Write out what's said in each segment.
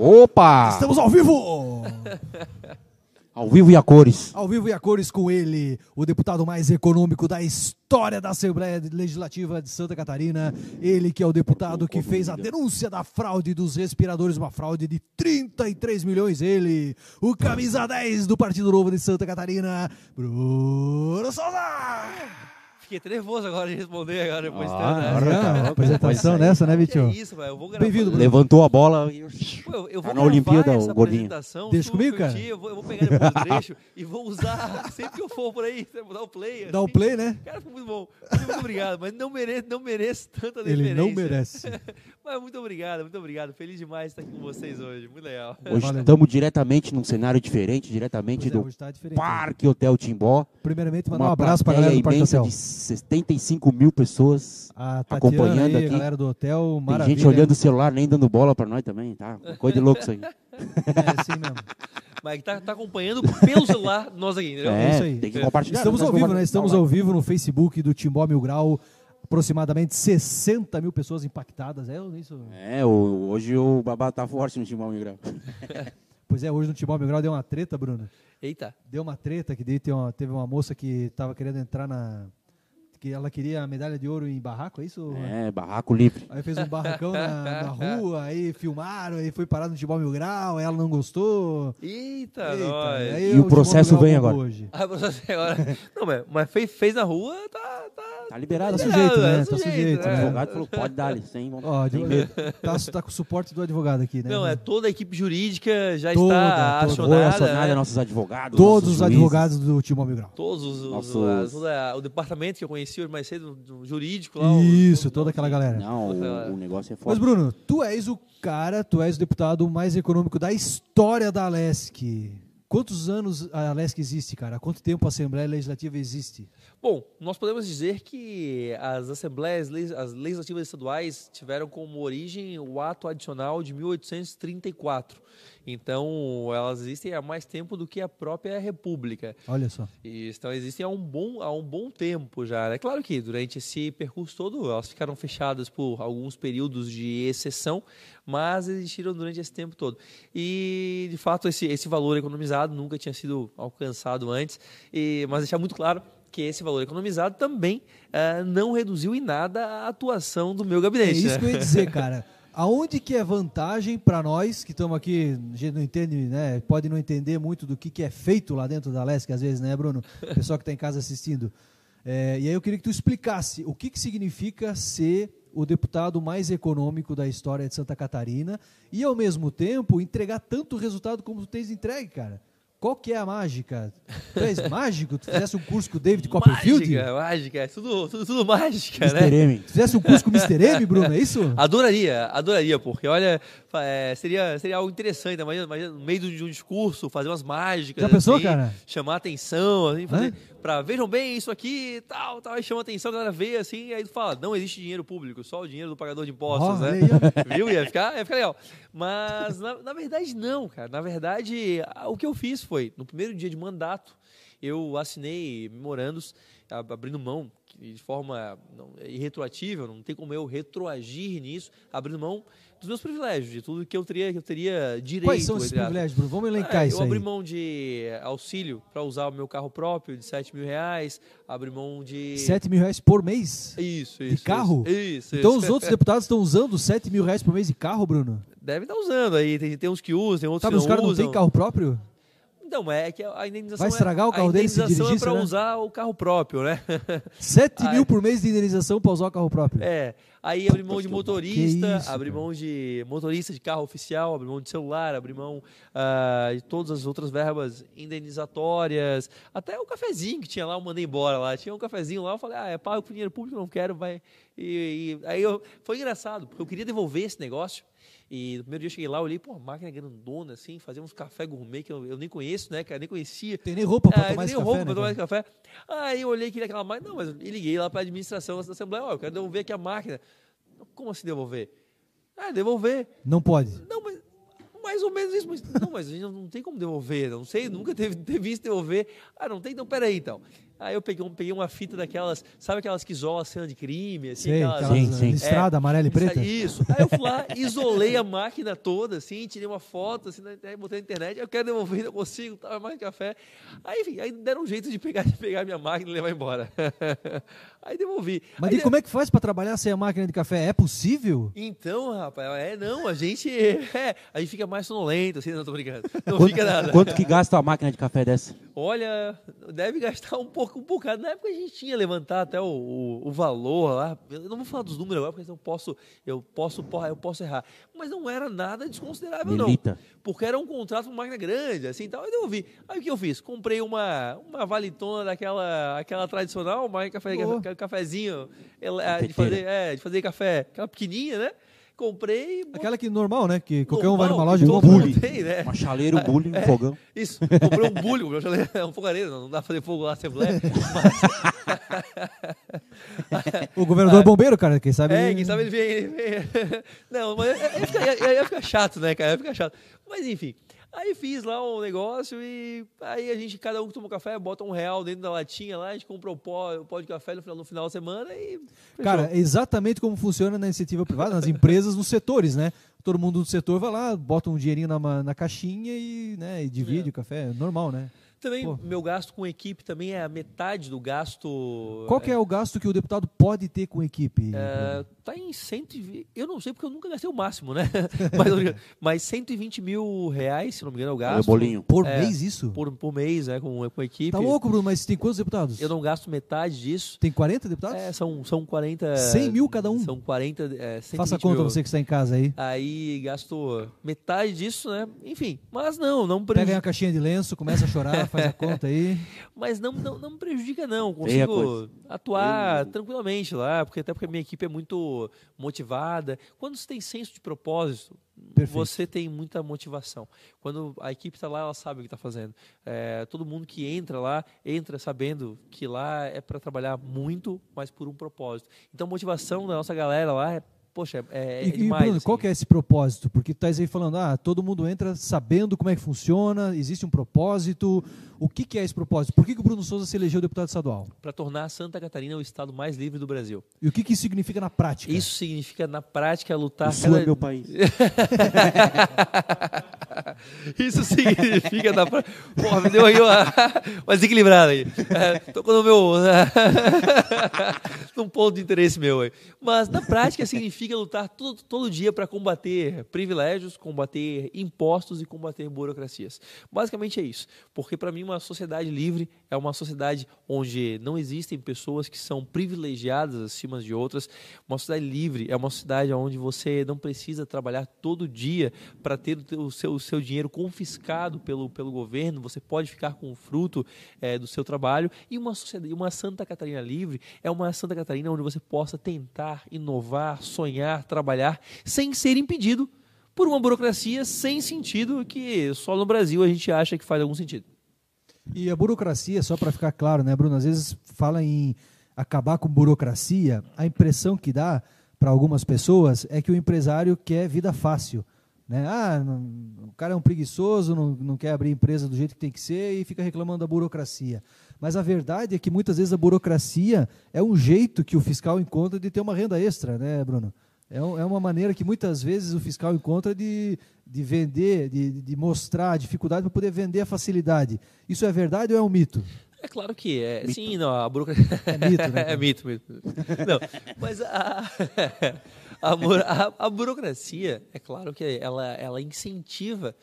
Opa! Estamos ao vivo! Ao vivo e a cores. Ao vivo e a cores com ele, o deputado mais econômico da história da Assembleia Legislativa de Santa Catarina. Ele que é o deputado que fez a denúncia da fraude dos respiradores, uma fraude de 33 milhões. Ele, o camisa 10 do Partido Novo de Santa Catarina, Bruno Souza! Fiquei nervoso agora de responder agora depois Ah, de né? tá, apresentação nessa, né, Que Vitinho? é isso, velho. Eu vou gravar. Bem-vindo, Bruno. Levantou a bola e... Pô, eu, eu Tá vou na gravar Olimpíada, essa o gordinho. apresentação. Deixa comigo, curtir, cara. Eu vou, eu vou pegar depois o trecho e vou usar sempre que eu for por aí. Dar o play. Dá o assim. play, né? Cara, foi muito bom. Muito, muito obrigado. Mas não mereço, não mereço tanta Ele deferência. não merece. Mas muito obrigado, muito obrigado. Feliz demais estar aqui com vocês hoje. Muito legal. Hoje Valeu. estamos diretamente num cenário diferente, diretamente é, do tá diferente. Parque Hotel Timbó. Primeiramente, mandar um abraço pra plateia galera do Parque imensa Hotel. de 75 mil pessoas. A Tatiana acompanhando aí, a aqui. galera do hotel, Tem maravilha. gente olhando o celular, nem dando bola pra nós também, tá? Coisa de louco isso aí. É assim mesmo. Mas tá, tá acompanhando pelo celular nós aqui, entendeu? É, isso aí. tem que compartilhar. Estamos né? ao vivo, né? Estamos ao vivo no Facebook do Timbó Mil Grau. Aproximadamente 60 mil pessoas impactadas. É isso? É, o- hoje o babá tá forte no Timbó Mil Grau. Pois é, hoje no Timbó Mil Grau deu uma treta, Bruno. Eita. Deu uma treta que daí tem uma- teve uma moça que estava querendo entrar na. Que ela queria a medalha de ouro em barraco, é isso? É, barraco livre. Aí fez um barracão na, na rua, aí filmaram, aí foi parar no Timbó Mil Grau, ela não gostou. Eita, Eita, E o Timbó processo vem agora. Hoje. Ah, processo agora. Não, mas, mas fez, fez na rua, tá. tá Tá liberado. Tá sujeito, né? é Tá sujeito, sujeito, O né? né? advogado falou, pode dar ali, sem, Ó, sem de- medo. tá, tá com o suporte do advogado aqui, né? Não, é toda a equipe jurídica já Toda, está toda. Foi acionada. né? nossos advogados. Todos nossos os juízes. advogados do Timbó Mil Grau. Todos os, os- Nossos- as- toda- o departamento que eu conheci hoje mais cedo, do jurídico lá. Isso, o- toda aquela galera. Não, o, o negócio é Mas, forte. Bruno, tu és o cara, tu és o deputado mais econômico da história da Alesc. Quantos anos a Alesc existe, cara? Há quanto tempo a Assembleia Legislativa existe? Bom, nós podemos dizer que as assembleias, as legislativas estaduais tiveram como origem o ato adicional de 1834. Então, elas existem há mais tempo do que a própria República. Olha só. E, então, existem há um, bom, há um bom tempo já. É claro que durante esse percurso todo elas ficaram fechadas por alguns períodos de exceção, mas existiram durante esse tempo todo. E, de fato, esse, esse valor economizado nunca tinha sido alcançado antes, e, mas deixar muito claro que esse valor economizado também ah, não reduziu em nada a atuação do meu É gabinete. isso né? que eu ia dizer, cara. Aonde que é vantagem para nós que estamos aqui, a gente não entende, né? Pode não entender muito do que, que é feito lá dentro da Alesc, às vezes, né, Bruno? O pessoal que está em casa assistindo. É, e aí eu queria que tu explicasse o que, que significa ser o deputado mais econômico da história de Santa Catarina e, ao mesmo tempo, entregar tanto resultado como tu tens entregue, cara. Qual que é a mágica? Tu és mágico? Tu fizesse um curso com o David Copperfield? Mágica, mágica, é tudo, tudo, tudo mágica, né? Mr. M. Tu fizesse um curso com o Mr. M, Bruno, é isso? Adoraria, adoraria, porque olha, é, seria, seria algo interessante. Imagina, imagina no meio de um discurso, fazer umas mágicas. Já pensou, assim, cara? Chamar atenção, assim, fazer, Hã? Pra vejam bem isso aqui tal, tal, aí chama atenção, a galera vê assim, e aí tu fala, não existe dinheiro público, só o dinheiro do pagador de impostos, Ó, né? aí, Viu? Ia ficar, ia ficar legal. Mas, na, na verdade, não, cara. Na verdade, o que eu fiz foi, no primeiro dia de mandato, eu assinei memorandos, abrindo mão, de forma não, irretroatível, não tem como eu retroagir nisso, abrindo mão dos meus privilégios, de tudo que eu teria, que eu teria direito. Quais são esses privilégios, Bruno? Vamos elencar É, isso eu abri aí. mão de auxílio para usar o meu carro próprio de 7 mil reais, abri mão de... 7 mil reais por mês? Isso, isso. de carro? Isso, isso. Então isso. os outros deputados estão usando 7 mil reais por mês de carro, Bruno? Devem estar usando aí, tem, tem uns que usam, tem outros Sabe, que os não caras não usam. têm carro próprio? Não, é que a indenização Vai estragar é, o carro dele se indenização dirigir, é para será? usar o carro próprio, né? 7 Ai. mil por mês de indenização para usar o carro próprio. É. Aí abri mão de motorista, isso, mão de motorista de carro oficial, abri mão de celular, abri mão ah, de todas as outras verbas indenizatórias, até o cafezinho que tinha lá, eu mandei embora lá. Tinha um cafezinho lá, eu falei, ah, é pago com dinheiro público, não quero, vai. E, e aí eu, foi engraçado, porque eu queria devolver esse negócio. E no primeiro dia eu cheguei lá, olhei, pô, máquina grandona, assim, fazia uns café gourmet que eu, eu nem conheço, né, cara? Nem conhecia. Tem nem roupa para Ah, tomar nem esse roupa café, pra né, tomar cara? esse café. Aí eu olhei que aquela máquina. Não, mas eu liguei lá para a administração da Assembleia. Ó, eu quero devolver aqui a máquina. Como assim devolver? Ah, devolver. Não pode. Não, mas mais ou menos isso. Mas, não, mas a gente não tem como devolver. Não sei, nunca teve, teve visto devolver. Ah, não tem? Então, peraí, então. Aí eu peguei, peguei uma fita daquelas, sabe aquelas que isolam a cena de crime, assim, Sei, aquelas, Sim, sim. listrada amarela e preta. isso. Aí eu fui lá, isolei a máquina toda, assim, tirei uma foto, assim, na botei na internet, eu quero devolver, não consigo, tava mais de café. Aí, enfim, aí deram um jeito de pegar, de pegar minha máquina e levar embora. aí devolvi. Mas Aí e como é que faz para trabalhar sem a máquina de café? É possível? Então, rapaz, é, não, a gente, é, a gente fica mais sonolento, assim, não tô brincando, não Quanto, fica nada. quanto que gasta uma máquina de café dessa? Olha, deve gastar um pouco, um bocado. Na época a gente tinha levantar até o, o, o valor lá. Eu não vou falar dos números agora, porque eu posso, eu posso, eu posso errar. Mas não era nada desconsiderável, Milita. não. Porque era um contrato com máquina grande, assim, tal. Eu devolvi. Aí o que eu fiz? Comprei uma, uma valitona daquela, aquela tradicional, uma café, ca- cafezinho ele- é, de fazer, é, de fazer café, aquela pequenininha, né? Comprei. Aquela que normal, né? Que qualquer um vai numa normal, loja e compra. bullying. mundo tem, né? Uma chaleira, um bullying, um fogão. Isso, comprei um bulho, comprei um chaleiro, é um fogareiro, não, dá pra fazer fogo lá na Assembleia. O governador bombeiro, cara, quem sabe. É, quem sabe ele vem. Ele vem. Não, mas aí fica, aí- aí fica chato, né, cara? Aí fica chato. Mas enfim, aí fiz lá um negócio e aí a gente, cada um que toma um café, bota um real dentro da latinha lá, a gente compra o pó, o pó de café no final, no final da semana e. fechou. Cara, é exatamente como funciona na iniciativa privada, nas empresas, nos setores, né? Todo mundo do setor vai lá, bota um dinheirinho na, na caixinha e, né, e divide É. o café. Normal, né? Também, pô. meu gasto com equipe também é a metade do gasto. Qual que é o gasto que o deputado pode ter com equipe? É, tá em 120. Eu não sei porque eu nunca gastei o máximo, né? mas, mas 120 mil reais, se não me engano, é o Olha gasto. o bolinho. Por é, mês isso? Por, por mês, né? Com, com a equipe. Tá louco, Bruno, mas tem quantos deputados? Eu não gasto metade disso. Tem 40 deputados? É, são, são 40. 100 mil cada um? São 40. É, 120 Faça a conta, mil. você que está em casa aí. Aí gasto metade disso, né? Enfim, mas não, não Pega aí prejudica. uma caixinha de lenço, começa a chorar, faz a conta aí. Mas não, não, não me prejudica, não. Consigo atuar tranquilamente lá, porque até porque a minha equipe é muito motivada. Quando você tem senso de propósito, Perfeito. você tem muita motivação. Quando a equipe está lá, ela sabe o que está fazendo. É, todo mundo que entra lá, entra sabendo que lá é para trabalhar muito, mas por um propósito. Então a motivação da nossa galera lá é, poxa, é, é E, e, demais. Bruno, assim. qual que é esse propósito? Porque tu estás aí falando, ah, todo mundo entra sabendo como é que funciona, existe um propósito. O que, que é esse propósito? Por que, que o Bruno Souza se elegeu deputado estadual? Para tornar Santa Catarina o estado mais livre do Brasil. E o que, que isso significa na prática? Isso significa, na prática, lutar O cada- é meu país. Isso significa dar pra... Porra, me deu aí uma, uma desequilibrada aí. É, tocou no meu... num ponto de interesse meu aí. Mas, na prática, significa lutar todo, todo dia para combater privilégios, combater impostos e combater burocracias. Basicamente é isso. Porque, para mim, uma sociedade livre é uma sociedade onde não existem pessoas que são privilegiadas acima de outras. Uma sociedade livre é uma sociedade onde você não precisa trabalhar todo dia para ter o teu- o seu, dinheiro confiscado pelo, pelo governo. Você pode ficar com o fruto eh, do seu trabalho. E uma, sociedade, uma Santa Catarina livre é uma Santa Catarina onde você possa tentar, inovar, sonhar, trabalhar sem ser impedido por uma burocracia sem sentido que só no Brasil a gente acha que faz algum sentido. E a burocracia, só para ficar claro, né, Bruno? Às vezes fala em acabar com burocracia, a impressão que dá para algumas pessoas é que o empresário quer vida fácil. Né? Ah, não- o cara é um preguiçoso, não, não quer abrir empresa do jeito que tem que ser e fica reclamando da burocracia. Mas a verdade é que muitas vezes a burocracia é um jeito que o fiscal encontra de ter uma renda extra, né, Bruno? É, é uma maneira que muitas vezes o fiscal encontra de, de vender, de, de mostrar a dificuldade para poder vender a facilidade. Isso é verdade ou é um mito? É claro que é. Sim, não, a burocracia. É mito, né? é mito, mito. Não, mas a, a, a- burocracia, é claro que ela, ela incentiva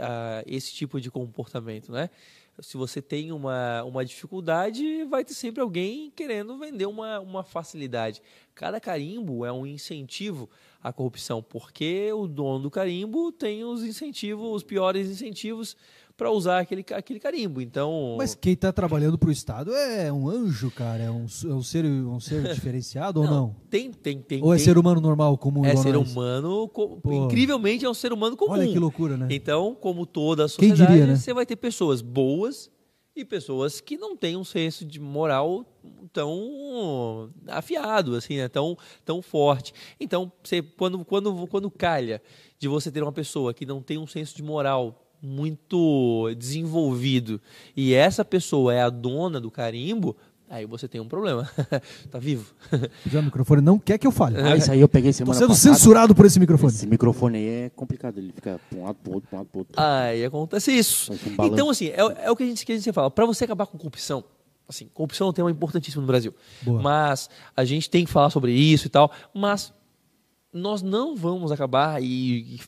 ah, esse tipo de comportamento, né? Se você tem uma, uma dificuldade, vai ter sempre alguém querendo vender uma, uma facilidade. Cada carimbo é um incentivo à corrupção, porque o dono do carimbo tem os incentivos, os piores incentivos para usar aquele, aquele carimbo. Então, Mas quem está trabalhando para o Estado é um anjo, cara? É um, é um ser, um ser diferenciado ou não? Tem, tem, tem. Ou é tem- ser humano normal, comum É ser nós? humano, co- Pô. incrivelmente é um ser humano comum. Olha que loucura, né? Então, como toda a sociedade, diria, né? você vai ter pessoas boas e pessoas que não têm um senso de moral tão afiado, assim, né? tão, tão forte. Então, você, quando, quando, quando calha de você ter uma pessoa que não tem um senso de moral muito desenvolvido e essa pessoa é a dona do carimbo, aí você tem um problema. tá vivo. Já o microfone não quer que eu fale. Ah, isso aí eu peguei Tô semana sendo passada. censurado por esse microfone. Esse microfone aí é complicado, ele fica pra um lado pro outro, pra um lado pro outro. Aí acontece isso. Um. Então, assim, é, é o que a gente, que a gente fala. Para você acabar com corrupção, assim, corrupção é um tema importantíssimo no Brasil. Boa. Mas a gente tem que falar sobre isso e tal. Mas nós não vamos acabar, e,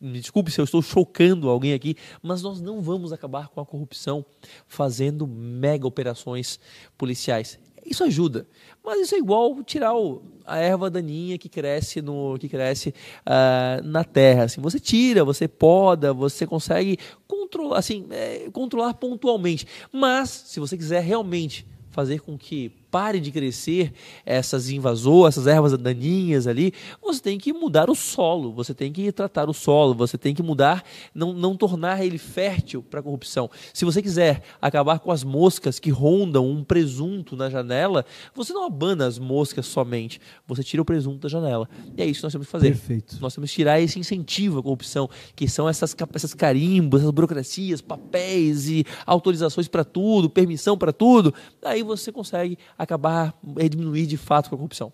me desculpe se eu estou chocando alguém aqui, mas nós não vamos acabar com a corrupção fazendo mega operações policiais. Isso ajuda, mas isso é igual tirar o- a erva daninha que cresce no que cresce ah, na terra. Assim, você tira, você poda, você consegue controlar, assim, é, controlar pontualmente. Mas se você quiser realmente fazer com que pare de crescer essas invasoras, essas ervas daninhas ali, você tem que mudar o solo, você tem que tratar o solo, você tem que mudar, não, não tornar ele fértil para a corrupção. Se você quiser acabar com as moscas que rondam um presunto na janela, você não abana as moscas somente, você tira o presunto da janela. E é isso que nós temos que fazer. Perfeito. Nós temos que tirar esse incentivo à corrupção, que são essas, essas carimbos, essas burocracias, papéis e autorizações para tudo, permissão para tudo. Aí você consegue acabar, eh, diminuir de fato com a corrupção.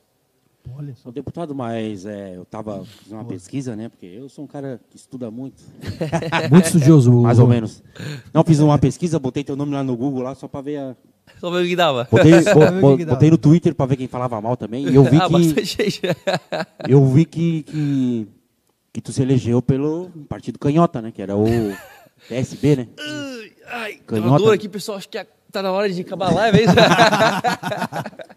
Olha só. Deputado, mas é, eu estava fazendo uma pesquisa, né? Porque eu sou um cara que estuda muito, Muito estudioso. mais ou menos. Não, fiz uma pesquisa, botei teu nome lá no Google lá só para ver a... Só ver o que dava. Botei, bo- pra ver o bo- que que dava. botei no Twitter para ver quem falava mal também. E eu vi ah, que, bastante eu vi que, que, que tu se elegeu pelo Partido Canhota, né? Que era o PSB, né? Ai, tem Canhota. uma dor aqui, pessoal. Acho que é- tá na hora de acabar a live, é isso?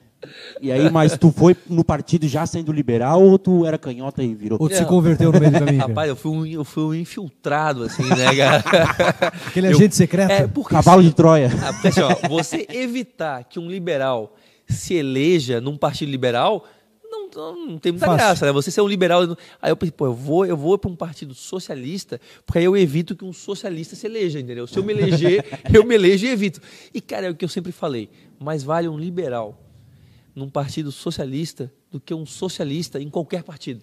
E aí, mas tu foi no partido já sendo liberal ou tu era canhota e virou? Ou tu se converteu no meio do caminho? Rapaz, eu fui, um, eu fui um infiltrado, assim, né, cara? Aquele eu- agente secreto. É, porque Cavalo de Troia. Ah, porque assim, ó, você evitar que um liberal se eleja num partido liberal não, não, não tem muita Fácil. graça, né? Você ser um liberal. Aí eu pensei, pô, eu vou, eu vou para um partido socialista, porque aí eu evito que um socialista se eleja, entendeu? Se eu me eleger, eu me elejo e evito. E, cara, é o que eu sempre falei: mais vale um liberal num partido socialista do que um socialista em qualquer partido.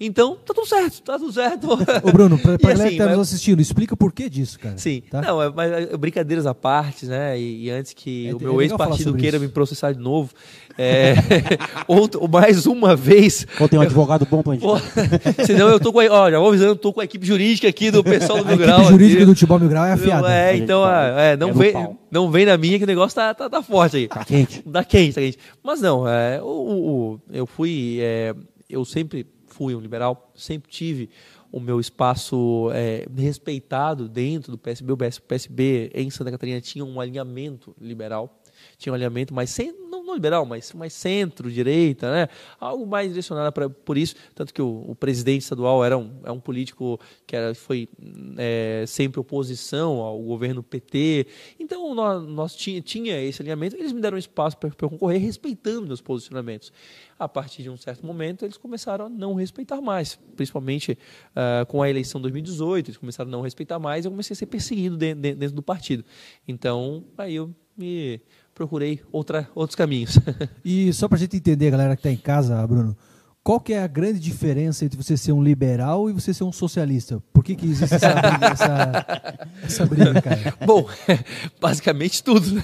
Então, tá tudo certo, tá tudo certo. Ô, Bruno, pra, pra galera assim, que tá mas- nos assistindo, explica o porquê disso, cara. Sim, Tá? não, é, mas é, brincadeiras à parte, né? E, e antes que É- o é meu falar ex-partido queira isso. me processar de novo, é, outro- mais uma vez. Ou tem um advogado bom pra gente? Senão eu tô com a, ó, já vou avisando, eu tô com a equipe jurídica aqui do pessoal do A Meu equipe Grau. jurídica aqui. do Tibau Mil Grau é afiada. É, então, ah, é, não, É vem, pau. não vem na minha que o negócio tá, tá, tá forte aí. Tá quente. Tá quente, tá quente. Mas não, é, o, o- o- eu fui. é, eu sempre fui um liberal, sempre tive o meu espaço é, respeitado dentro do PSB. O PS PSB em Santa Catarina tinha um alinhamento liberal, tinha um alinhamento mais cen- não, não liberal, mas mais centro-direita, né? Algo mais direcionado para por isso, tanto que o, o presidente estadual era um, é um político que era, foi é, sempre oposição ao governo PT. Então nós, nós tinha, tinha esse alinhamento. Eles me deram espaço para concorrer, respeitando meus posicionamentos. A partir de um certo momento, eles começaram a não respeitar mais, principalmente ah, com a eleição de 2018. Eles começaram a não respeitar mais. Eu comecei a ser perseguido dentro dentro do partido. Então, aí eu me procurei outra, outros caminhos. E só pra gente entender, galera que tá em casa, Bruno, qual que é a grande diferença entre você ser um liberal e você ser um socialista? Por que, que existe essa briga, essa, essa briga, cara? Bom, basicamente tudo, né?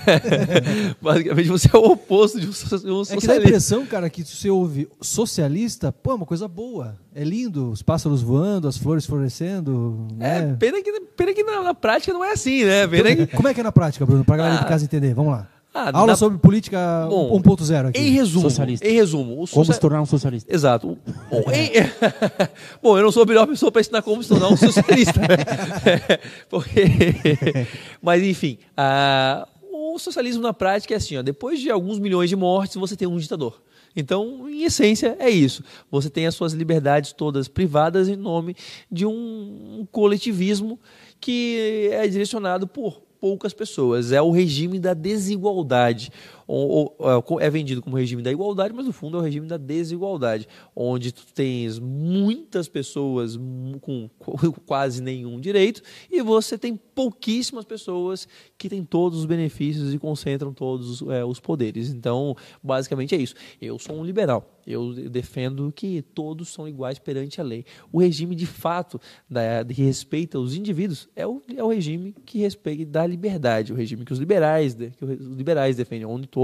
basicamente você é o oposto de um, so- de um É que dá a socialista. impressão, cara, que se você ouve socialista, pô, é uma coisa boa. É lindo, os pássaros voando, as flores florescendo, É, né? pena que, pena que na, na prática não é assim, né? Pena que, Como é que é na prática, Bruno? Pra galera Ah. de casa entender, vamos lá. Ah, Aula na- sobre política Bom, 1.0 aqui. em resumo, Socialista. em resumo, o Como se tornar um socialista? Exato. O- o- em- Bom, eu não sou a melhor pessoa para ensinar como se tornar um socialista. né? Porque... Mas, enfim, a- o socialismo na prática é assim: ó, depois de alguns milhões de mortes, você tem um ditador. Então, em essência, é isso. Você tem as suas liberdades todas privadas em nome de um coletivismo que é direcionado por poucas pessoas. É o regime da desigualdade. Ou, ou, é vendido como regime da igualdade, mas no fundo é o regime da desigualdade, onde tu tens muitas pessoas com quase nenhum direito e você tem pouquíssimas pessoas que têm todos os benefícios e concentram todos é, os poderes. Então, basicamente é isso. Eu sou um liberal. Eu defendo que todos são iguais perante a lei. O regime de fato da, que respeita os indivíduos é o, é o regime que respeita da liberdade, o regime que os liberais, que os liberais defendem, onde todos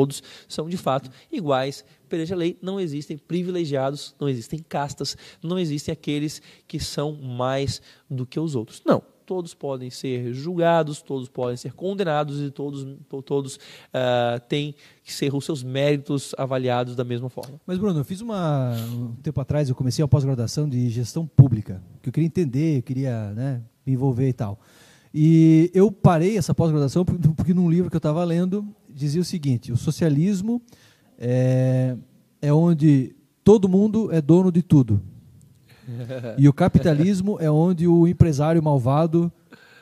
são de fato iguais perante a lei. Não existem privilegiados, não existem castas, não existem aqueles que são mais do que os outros. Não todos podem ser julgados, todos podem ser condenados e todos, todos uh, têm que ser os seus méritos avaliados da mesma forma. Mas, Bruno, eu fiz uma. Um tempo atrás, eu comecei a pós-graduação de gestão pública, que eu queria entender, eu queria né, me envolver e tal. E eu parei essa pós-graduação porque num livro que eu estava lendo dizia o seguinte: o socialismo é, é onde todo mundo é dono de tudo. E o capitalismo é onde o empresário malvado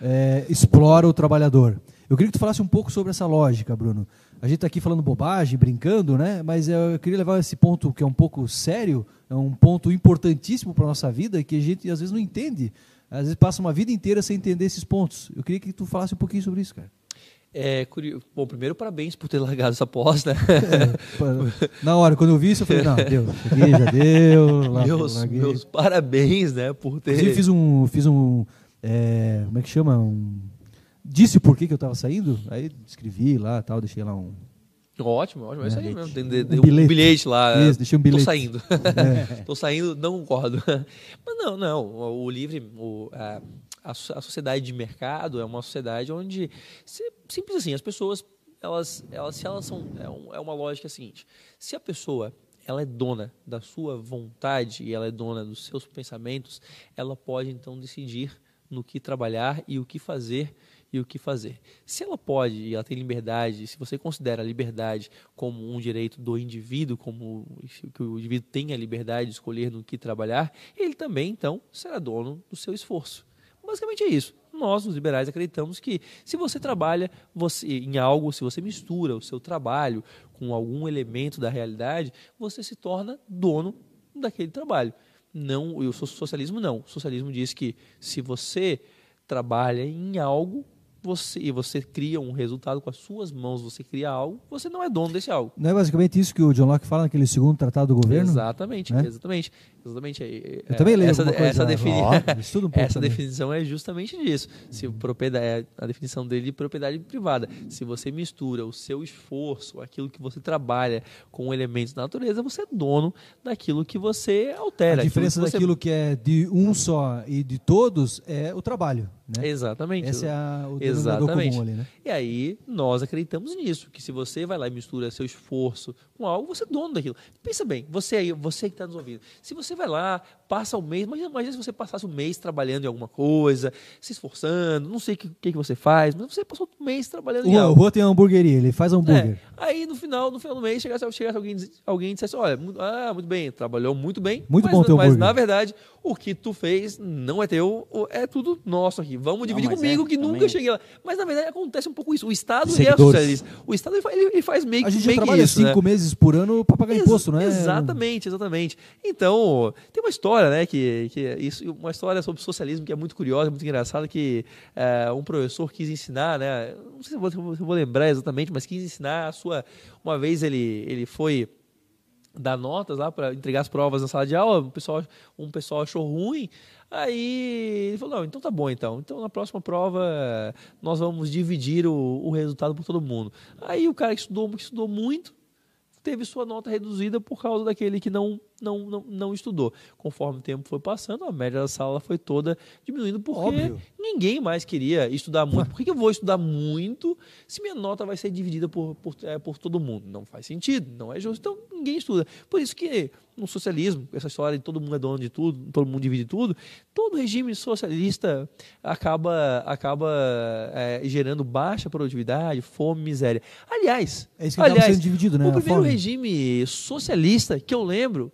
é, explora o trabalhador. Eu queria que tu falasse um pouco sobre essa lógica, Bruno. A gente está aqui falando bobagem, brincando, né? Mas eu queria levar esse ponto que é um pouco sério, é um ponto importantíssimo para a nossa vida que a gente às vezes não entende. Às vezes passa uma vida inteira sem entender esses pontos. Eu queria que tu falasse um pouquinho sobre isso, cara. É curioso. Bom, primeiro, parabéns por ter largado essa pós, né? É, na hora, quando eu vi isso, eu falei, não, deu, cheguei, já deu. Lá, meus, meus parabéns, né, por ter... Inclusive, fiz um, fiz um é, como é que chama? Um, disse o porquê que eu estava saindo, aí escrevi lá, tal, deixei lá um... Ótimo, ótimo, é isso aí mesmo. Tem, de, de, um, bilhete. um, bilhete. lá. Isso, deixei um bilhete. Tô saindo. É. Tô saindo, não concordo. Mas não, não, o livre, o, a, a, a sociedade de mercado é uma sociedade onde, simples assim, as pessoas, elas, elas, se elas são, é, é uma lógica seguinte, se a pessoa ela é dona da sua vontade e ela é dona dos seus pensamentos, ela pode então decidir no que trabalhar e o que fazer e o que fazer. Se ela pode e ela tem liberdade, se você considera a liberdade como um direito do indivíduo, como que o indivíduo tem a liberdade de escolher no que trabalhar, ele também então será dono do seu esforço. Basicamente é isso. Nós, os liberais, acreditamos que se você trabalha você, em algo, se você mistura o seu trabalho com algum elemento da realidade, você se torna dono daquele trabalho. Não, o socialismo não. O socialismo diz que se você trabalha em algo, você, e você cria um resultado com as suas mãos, você cria algo, você não é dono desse algo. Não é basicamente isso que o John Locke fala naquele segundo tratado do governo? Exatamente, né? exatamente. Exatamente. É, Eu também leio essa, coisa, essa, defini um essa definição é justamente disso. Se propriedade, é a definição dele de propriedade privada. Se você mistura o seu esforço, aquilo que você trabalha com elementos da natureza, você é dono daquilo que você altera. A diferença que você... daquilo que é de um só e de todos é o trabalho. Né? Exatamente. Esse é a, o Exatamente. comum ali, né? E aí nós acreditamos nisso, que se você vai lá e mistura seu esforço com algo, você é dono daquilo. Pensa bem, você aí, você que está nos ouvindo, se você vai lá, passa o mês, imagina, imagina se você passasse o um mês trabalhando em alguma coisa, se esforçando, não sei o que, que, que, você faz, mas você passou um mês trabalhando o, em algo. O Rua tem uma hamburgueria, ele faz hambúrguer. É, aí no final, no final do mês, chegasse, chegasse alguém, alguém e dissesse, olha, ah, muito bem, trabalhou muito bem, muito mas, bom teu mas hambúrguer. na verdade, o que tu fez não é teu, é tudo nosso aqui. Vamos dividir não, comigo é, que nunca cheguei lá. Mas na verdade acontece um pouco isso. O Estado é socialista. O Estado ele, ele faz meio que A gente trabalha isso, cinco né? meses por ano para pagar Ex imposto, não é? Exatamente, exatamente. Então, tem uma história, né, que, que isso, uma história sobre socialismo que é muito curiosa, muito engraçada, que é, um professor quis ensinar, né, não sei se eu vou, se eu vou lembrar exatamente, mas quis ensinar a sua, uma vez ele, ele foi dar notas lá para entregar as provas na sala de aula, um pessoal, um pessoal achou ruim, aí ele falou, não, então tá bom então, então na próxima prova nós vamos dividir o, o resultado por todo mundo. Aí o cara que estudou, que estudou muito, teve sua nota reduzida por causa daquele que não não, não, não estudou. Conforme o tempo foi passando, a média da sala foi toda diminuindo, porque Óbvio. ninguém mais queria estudar muito. Por que eu vou estudar muito se minha nota vai ser dividida por, por, é, por todo mundo? Não faz sentido, não é justo. Então, ninguém estuda. Por isso que no socialismo, essa história de todo mundo é dono de tudo, todo mundo divide tudo, todo regime socialista acaba, acaba é, gerando baixa produtividade, fome, miséria. Aliás, é isso que aliás sendo dividido, né? o primeiro regime socialista que eu lembro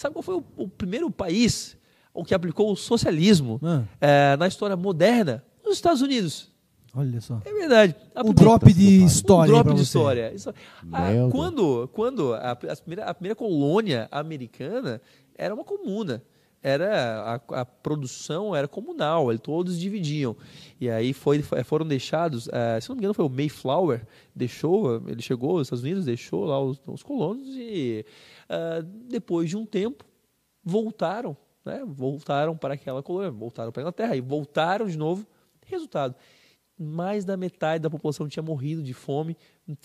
Sabe qual foi o, o primeiro país o que aplicou o socialismo ah. é, na história moderna? Os Estados Unidos. Olha só. É verdade. A Um drop de história um drop de você. história. Isso- ah, quando quando a, a primeira, a primeira colônia americana era uma comuna. Era a, a produção era comunal, eles todos dividiam. E aí foi, foram deixados, ah, se não me engano foi o Mayflower, deixou, ele chegou aos Estados Unidos, deixou lá os, os colonos e ah, depois de um tempo voltaram, né? Voltaram para aquela colônia, voltaram para a Inglaterra e voltaram de novo. Resultado: mais da metade da população tinha morrido de fome.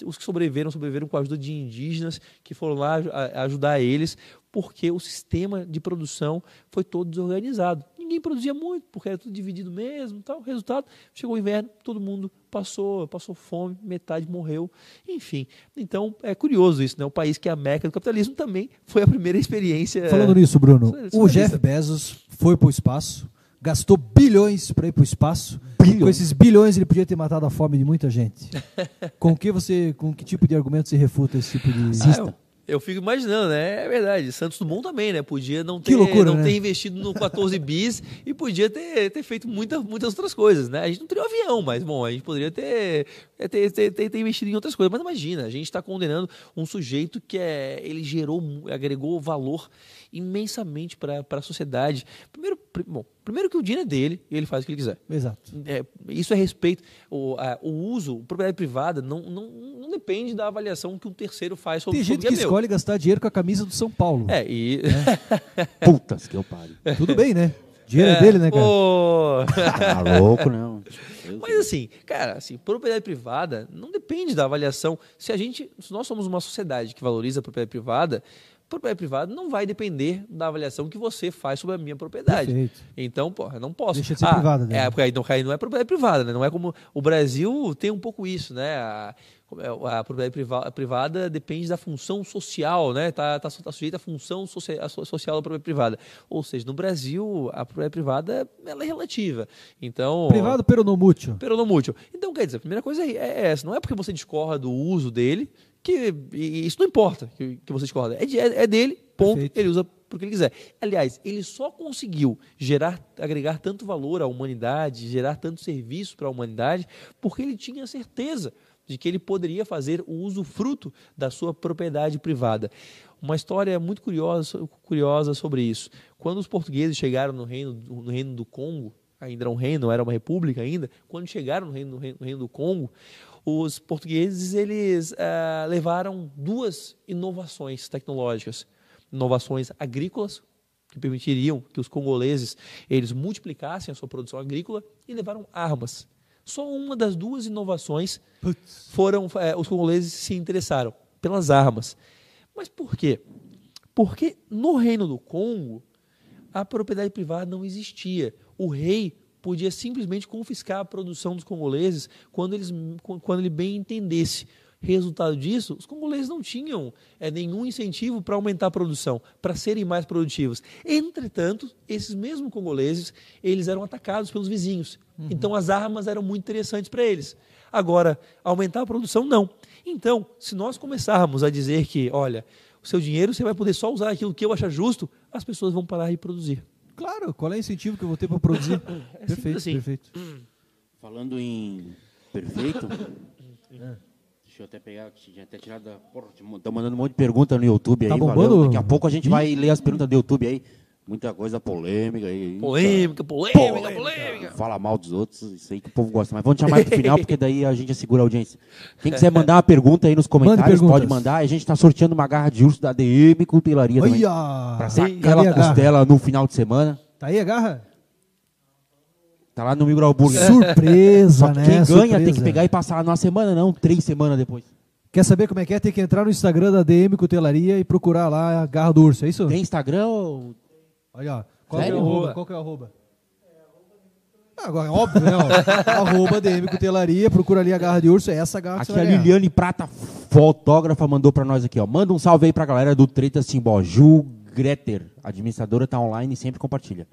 Os que sobreviveram, sobreviveram com a ajuda de indígenas que foram lá ajudar eles, porque o sistema de produção foi todo desorganizado. Ninguém produzia muito, porque era tudo dividido mesmo. Tal. Resultado: chegou o inverno, todo mundo passou, passou fome, metade morreu. Enfim, então é curioso isso, né? O país que é a meca do capitalismo também foi a primeira experiência. Falando nisso, Bruno, o é Jeff. Bezos foi pro espaço, gastou bilhões para ir pro espaço. Bilhões? Com esses bilhões ele podia ter matado a fome de muita gente. com que você, com que tipo de argumento você refuta esse tipo de Ah, eu, fico imaginando, né? É verdade. Santos Dumont também, né? Podia não ter, loucura, não né? ter investido no 14 bis e podia ter, ter feito muita, muitas outras coisas, né? A gente não teria um avião, mas, bom, a gente poderia ter, ter, ter, ter- ter investido em outras coisas. Mas imagina, a gente está condenando um sujeito que é, ele gerou, agregou valor imensamente para a sociedade. Primeiro, pri- bom, primeiro que o dinheiro é dele e ele faz o que ele quiser. Exato. É, isso é respeito. O, a- o uso, propriedade privada, não, não, não depende da avaliação que um terceiro faz sobre, Tem sobre gente o que é meu. escolhe gastar dinheiro com a camisa do São Paulo. É, e. Putas que eu pare. Tudo bem, né? Dinheiro é, dele, né, cara? Pô. Tá louco, não. Mas assim, cara, assim, propriedade privada não depende da avaliação. Se a gente, se nós somos uma sociedade que valoriza a propriedade privada, propriedade privada não vai depender da avaliação que você faz sobre a minha propriedade. Perfeito. Então, eu não posso. Deixa de ser privada, né? É, porque aí não, aí não é propriedade privada, né? Não é como o Brasil tem um pouco isso, né? A, a propriedade priva- privada depende da função social, né? Tá, tá, tá sujeita à função social da propriedade privada. Ou seja, no Brasil a propriedade privada ela é relativa. Então, Privado pero no mútuo. pero não mútil. Então, quer dizer, a primeira coisa é é essa. Não é porque você discorda do uso dele que isso não importa que, que você discorda. É, de- é, é dele, ponto. Perfeito. Ele usa porque ele quiser. Aliás, ele só conseguiu gerar, agregar tanto valor à humanidade, gerar tanto serviço para a humanidade, porque ele tinha certeza de que ele poderia fazer o uso fruto da sua propriedade privada. Uma história muito curiosa, curiosa sobre isso. Quando os portugueses chegaram no reino, no reino do Congo, ainda era um reino, não era uma república ainda, quando chegaram no reino, no reino do Congo, os portugueses eles ah, levaram duas inovações tecnológicas, inovações agrícolas que permitiriam que os congoleses eles multiplicassem a sua produção agrícola e levaram armas. Só uma das duas inovações foram eh, os congoleses se interessaram pelas armas. Mas por quê? Porque no reino do Congo a propriedade privada não existia. O rei podia simplesmente confiscar a produção dos congoleses quando, eles, quando ele bem entendesse. Resultado disso, os congoleses não tinham eh, nenhum incentivo para aumentar a produção, para serem mais produtivos. Entretanto, esses mesmos congoleses, eles eram atacados pelos vizinhos. Então as armas eram muito interessantes para eles. Agora, aumentar a produção, não. Então, se nós começarmos a dizer que, olha, o seu dinheiro você vai poder só usar aquilo que eu achar justo, as pessoas vão parar de produzir. Claro, qual é o incentivo que eu vou ter para produzir? É perfeito, assim. perfeito. Falando em perfeito. Deixa eu até pegar, que tinha até tirado da. Porra, tá mandando um monte de pergunta no YouTube aí. Tá valeu. bombando? Daqui a pouco a gente vai ler as perguntas do YouTube aí. Muita coisa polêmica aí. Polêmica, polêmica, polêmica. Fala mal dos outros, isso aí que o povo gosta. Mas vamos chamar pro final, porque daí a gente assegura a audiência. Quem quiser mandar uma pergunta aí nos comentários, perguntas. pode mandar. A gente está sorteando uma garra de urso da DM Cutelaria também. Olha! Pra Ei, sacar a costela no final de semana. Tá aí a garra? Tá lá no Micro Burger. Surpresa, Só que né? quem ganha tem Surpresa. que pegar e passar numa semana, não três semanas depois. Quer saber como é que é? Tem que entrar no Instagram da DM Cutelaria e procurar lá a garra do urso, é isso? Tem Instagram ou Olha, ó. Qual é o arroba? Qual que é o arroba? Ah, Agora, é óbvio, né? ó. arroba DM Cutelaria, procura ali a garra de urso, é essa garra que Aqui você a vai ganhar. Liliane Prata, fotógrafa, mandou pra nós aqui, ó. Manda um salve aí pra galera do Treta Simbó. Ju Greter, administradora, tá online e sempre compartilha.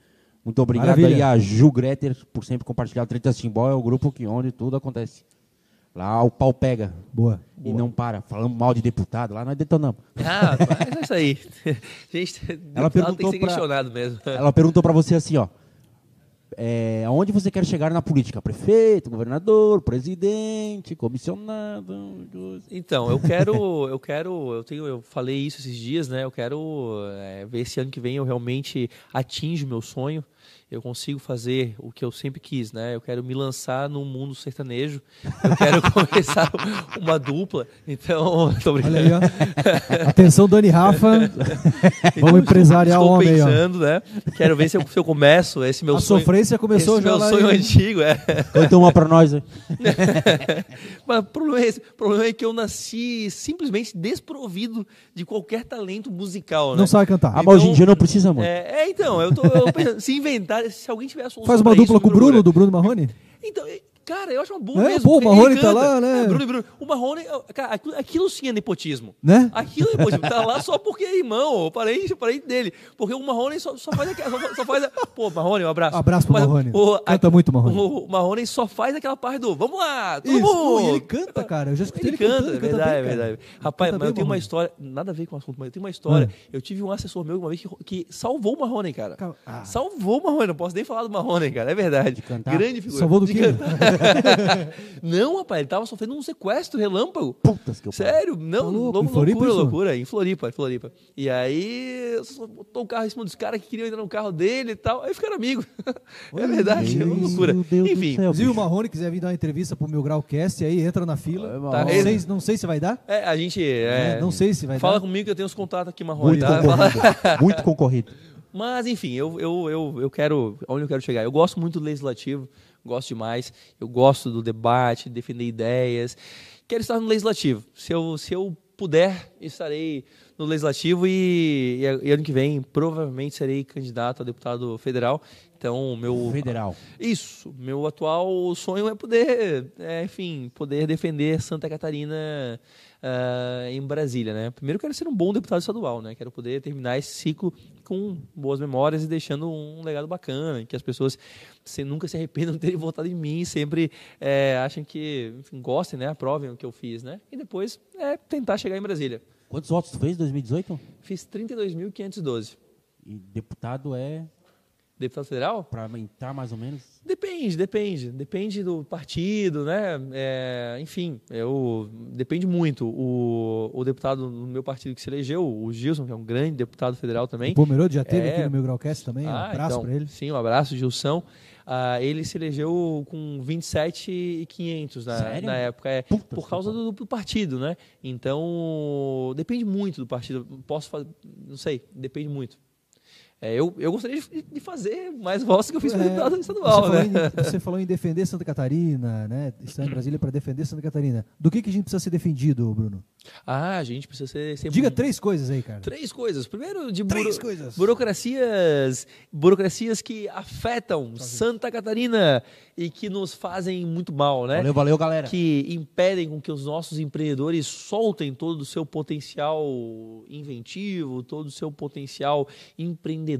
Muito obrigado Maravilha. aí a Ju Greter por sempre compartilhar. O Treta Simbó é o grupo que onde tudo acontece. Lá o pau pega Boa. e não para. Falamos mal de deputado, lá nós detonamos. Ah, mas é isso aí. Gente, Ela deputado tem perguntou que ser pra- questionado mesmo. Ela perguntou pra você assim, ó. é, aonde você quer chegar na política? Prefeito, governador, presidente, comissionado. Então, eu quero, eu quero, eu tenho, eu falei isso esses dias, né? Eu quero é, ver esse ano que vem eu realmente atinjo meu sonho eu consigo fazer o que eu sempre quis, né? Eu quero me lançar no mundo sertanejo. Eu quero começar uma dupla. Então, tô brincando. Olha aí, ó. Atenção, Dani Rafa. Então, Vamos empresariar o homem pensando, aí, ó. né? Quero ver se eu, se eu começo esse meu A sonho. A sofrência começou esse já meu sonho aí. antigo, é. Então uma para nós, né? Mas o problema, é esse. o problema é que eu nasci simplesmente desprovido de qualquer talento musical, né? Não sabe cantar. Ah, mas hoje em dia não precisa, mano. É, é, então, eu tô eu pensando, se inventar, se alguém tiver a solução Faz uma dupla isso, com o Bruno, do Bruno Marrone? Então, cara, eu acho uma boa É, mesmo. pô, o Marrone tá lá, né? É, Bruno Bruno. O Marrone, cara, aquilo, aquilo sim é nepotismo. Né? Aquilo é nepotismo. tá lá só porque é irmão. Eu parei, eu parei dele. Porque o Marrone só, só faz aquela. Só, só faz a, pô, Marrone, um abraço. Abraço pro Marrone. O, Canta muito, Marrone. O, o Marrone só faz aquela parte do vamos lá, todo Isso, mundo. pô, ele canta, cara. Eu já escutei Ele ele, canta, cantando, é ele canta verdade, bem, cara. verdade. Rapaz, Canta mas eu bem, tenho uma Marrone. história, nada a ver com o assunto, mas eu tenho uma história. Ah. Eu tive um assessor meu uma vez que, que salvou o Marrone, cara. Ah. Salvou o Marrone, não posso nem falar do Marrone, cara, é verdade. Grande figura. Salvou do quê? não, rapaz, ele tava sofrendo um sequestro relâmpago. Putas que eu. Sério, não, Tá louco, lou- em Floripa loucura, isso? loucura, em Floripa, em Floripa. E aí, só botou o carro em cima dos caras que queriam entrar no carro dele e tal, aí ficaram amigos. é verdade, é uma Meu loucura. Deus do Enfim, céu. Inclusive o Marrone quiser vir dar uma entrevista pro Meu Grau Cast, aí entra na fila. Tá, não, ele- sei, não sei se vai dar. é, a gente. é, É, não sei se vai Fala dar. comigo que eu tenho os contatos aqui, Marrone, Muito tá? Fala- concorrido. Muito concorrido. Mas, enfim, eu, eu, eu, eu quero. Onde eu quero chegar? Eu gosto muito do legislativo, gosto demais. Eu gosto do debate, de defender ideias. Quero estar no legislativo. Se eu, se eu puder, estarei no legislativo e, e ano que vem provavelmente serei candidato a deputado federal. Então, meu. Federal. Isso. Meu atual sonho é poder, é, enfim, poder defender Santa Catarina ah, em Brasília, né? Primeiro quero ser um bom deputado estadual, né? Quero poder terminar esse ciclo com boas memórias e deixando um legado bacana, que as pessoas se, nunca se arrependam de terem votado em mim, sempre é, achem que, enfim, gostem, né? Aprovem o que eu fiz, né? E depois é tentar chegar em Brasília. Quantos votos tu fez em 2018? Fiz 32.512. E deputado é Deputado federal? para entrar mais ou menos? Depende, depende. Depende do partido, né? É, enfim, eu, depende muito. O, o deputado no meu partido que se elegeu, o Gilson, que é um grande deputado federal também. O Pomerode já teve É. aqui no Meu Grau Cast também. um Ah, abraço então, pra ele. Sim, um abraço, Gilson. Ah, ele se elegeu com 27,500 na, Sério? na época. É, Puta por causa do, do partido, né? Então, depende muito do partido. Posso fazer, não sei, depende muito. É, eu, eu gostaria de, de fazer mais votos que eu fiz para É, deputado você, estadual, falou né? em, você falou em defender Santa Catarina, né? Estar em Brasília para defender Santa Catarina. Do que, que a gente precisa ser defendido, Bruno? Ah, a gente precisa ser. ser Diga três coisas aí, cara. Três coisas. Primeiro, de Três buro- coisas. burocracias, burocracias que afetam Santa Catarina e que nos fazem muito mal, né? Valeu, valeu, galera. Que impedem com que os nossos empreendedores soltem todo o seu potencial inventivo, todo o seu potencial empreendedor.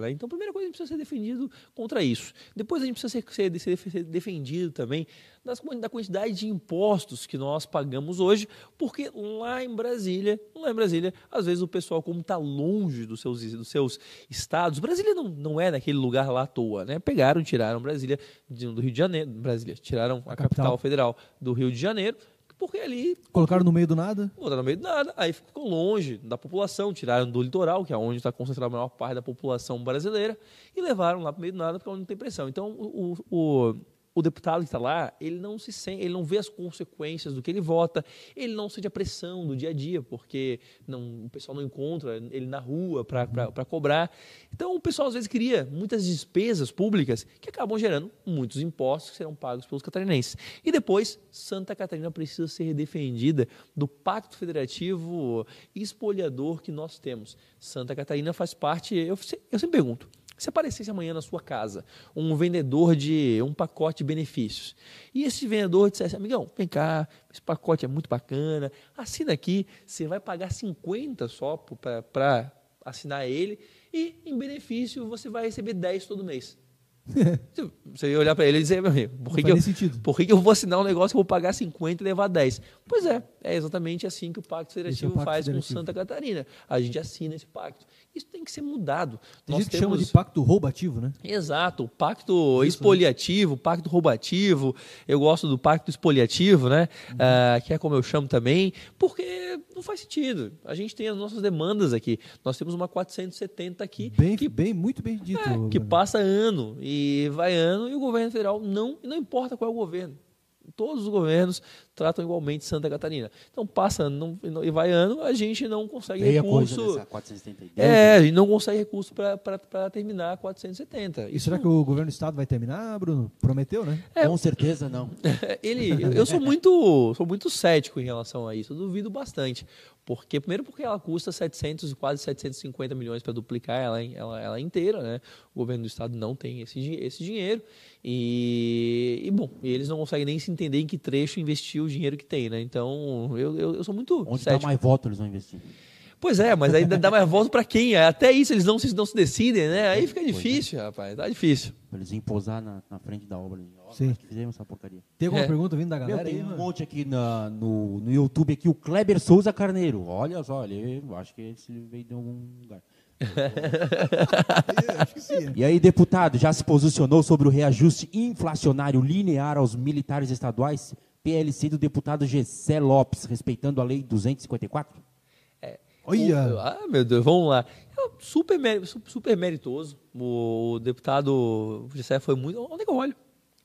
Né? Então, a primeira coisa, a gente precisa ser defendido contra isso. Depois, a gente precisa ser, ser- ser defendido também das, da quantidade de impostos que nós pagamos hoje, porque lá em Brasília, lá em Brasília, às vezes o pessoal, como está longe dos seus, dos seus estados, Brasília não, não é naquele lugar lá à toa, né? Pegaram, tiraram Brasília do Rio de Janeiro, Brasília, tiraram a, capital. capital. federal do Rio de Janeiro, porque ali Colocaram no meio do nada. botaram no meio do nada, aí ficou longe da população, tiraram do litoral, que é onde está concentrada a maior parte da população brasileira, e levaram lá para o meio do nada, porque é onde não tem pressão. Então, o, o, o deputado que está lá, ele não se sente, ele não vê as consequências do que ele vota, ele não sente a pressão do dia a dia, porque não, o pessoal não encontra ele na rua para cobrar. Então, o pessoal às vezes cria muitas despesas públicas que acabam gerando muitos impostos que serão pagos pelos catarinenses. E depois, Santa Catarina precisa ser defendida do pacto federativo espoliador que nós temos. Santa Catarina faz parte, eu, eu sempre pergunto, se aparecesse amanhã na sua casa um vendedor de um pacote de benefícios e esse vendedor dissesse, amigão, vem cá, esse pacote é muito bacana, assina aqui, você vai pagar 50 só para assinar ele e em benefício você vai receber 10 todo mês. Você ia olhar para ele e dizer, meu amigo, por que, que eu, sentido. por que, que eu vou assinar um negócio que eu vou pagar 50 e levar 10? Pois é, é exatamente assim que o Pacto Federativo é Pacto faz Federativo. com Santa Catarina. A gente assina esse pacto. Isso tem que ser mudado. Tem Nós gente que chama temos- de pacto roubativo, né? Exato, o pacto expoliativo, o pacto roubativo, eu gosto do pacto expoliativo, né? Uhum. Ah, que é como eu chamo também, porque não faz sentido. A gente tem as nossas demandas aqui. Nós temos uma 470 aqui Bem, que, bem, muito bem dito. é, que passa ano e vai ano e o governo federal não, não importa qual é o governo. Todos os governos tratam igualmente Santa Catarina. Então passa ano não- e vai ano, a gente não consegue Meia recurso. dessa 472. É, a gente não consegue recurso para terminar a 470. E será que o governo do estado vai terminar, Bruno? Prometeu, né? É. Com certeza não. Ele, eu- eu sou muito, sou muito cético em relação a isso. Eu duvido bastante, porque primeiro porque ela custa 700, quase 750 milhões para duplicar ela, ela, ela inteira, né? O governo do estado não tem esse, esse dinheiro e, e, bom, eles não conseguem nem se entender em que trecho investir o dinheiro que tem, né? Então eu, eu, eu sou muito Onde dá cético. mais voto eles vão investir. Pois é, mas aí dá- dá mais voto para quem? Até isso eles não se, não se decidem, né? Aí fica difícil, rapaz, tá difícil. Pra eles imposar na, na frente da obra. Ó, Sim. que fizemos essa porcaria. Tem alguma É. pergunta vindo da Meu, galera tem aí, um mano? monte aqui na- no, no YouTube aqui, o Kleber Souza Carneiro. Olha só, ele, eu acho que esse veio de algum lugar. Acho que sim. E aí, deputado, já se posicionou sobre o reajuste inflacionário linear aos militares estaduais? PLC do deputado Gessé Lopes, respeitando a lei 254? Olha! O- ah, meu Deus, vamos lá. É super, super meritoso. O, o deputado Gessé foi muito. Onde é que eu olho?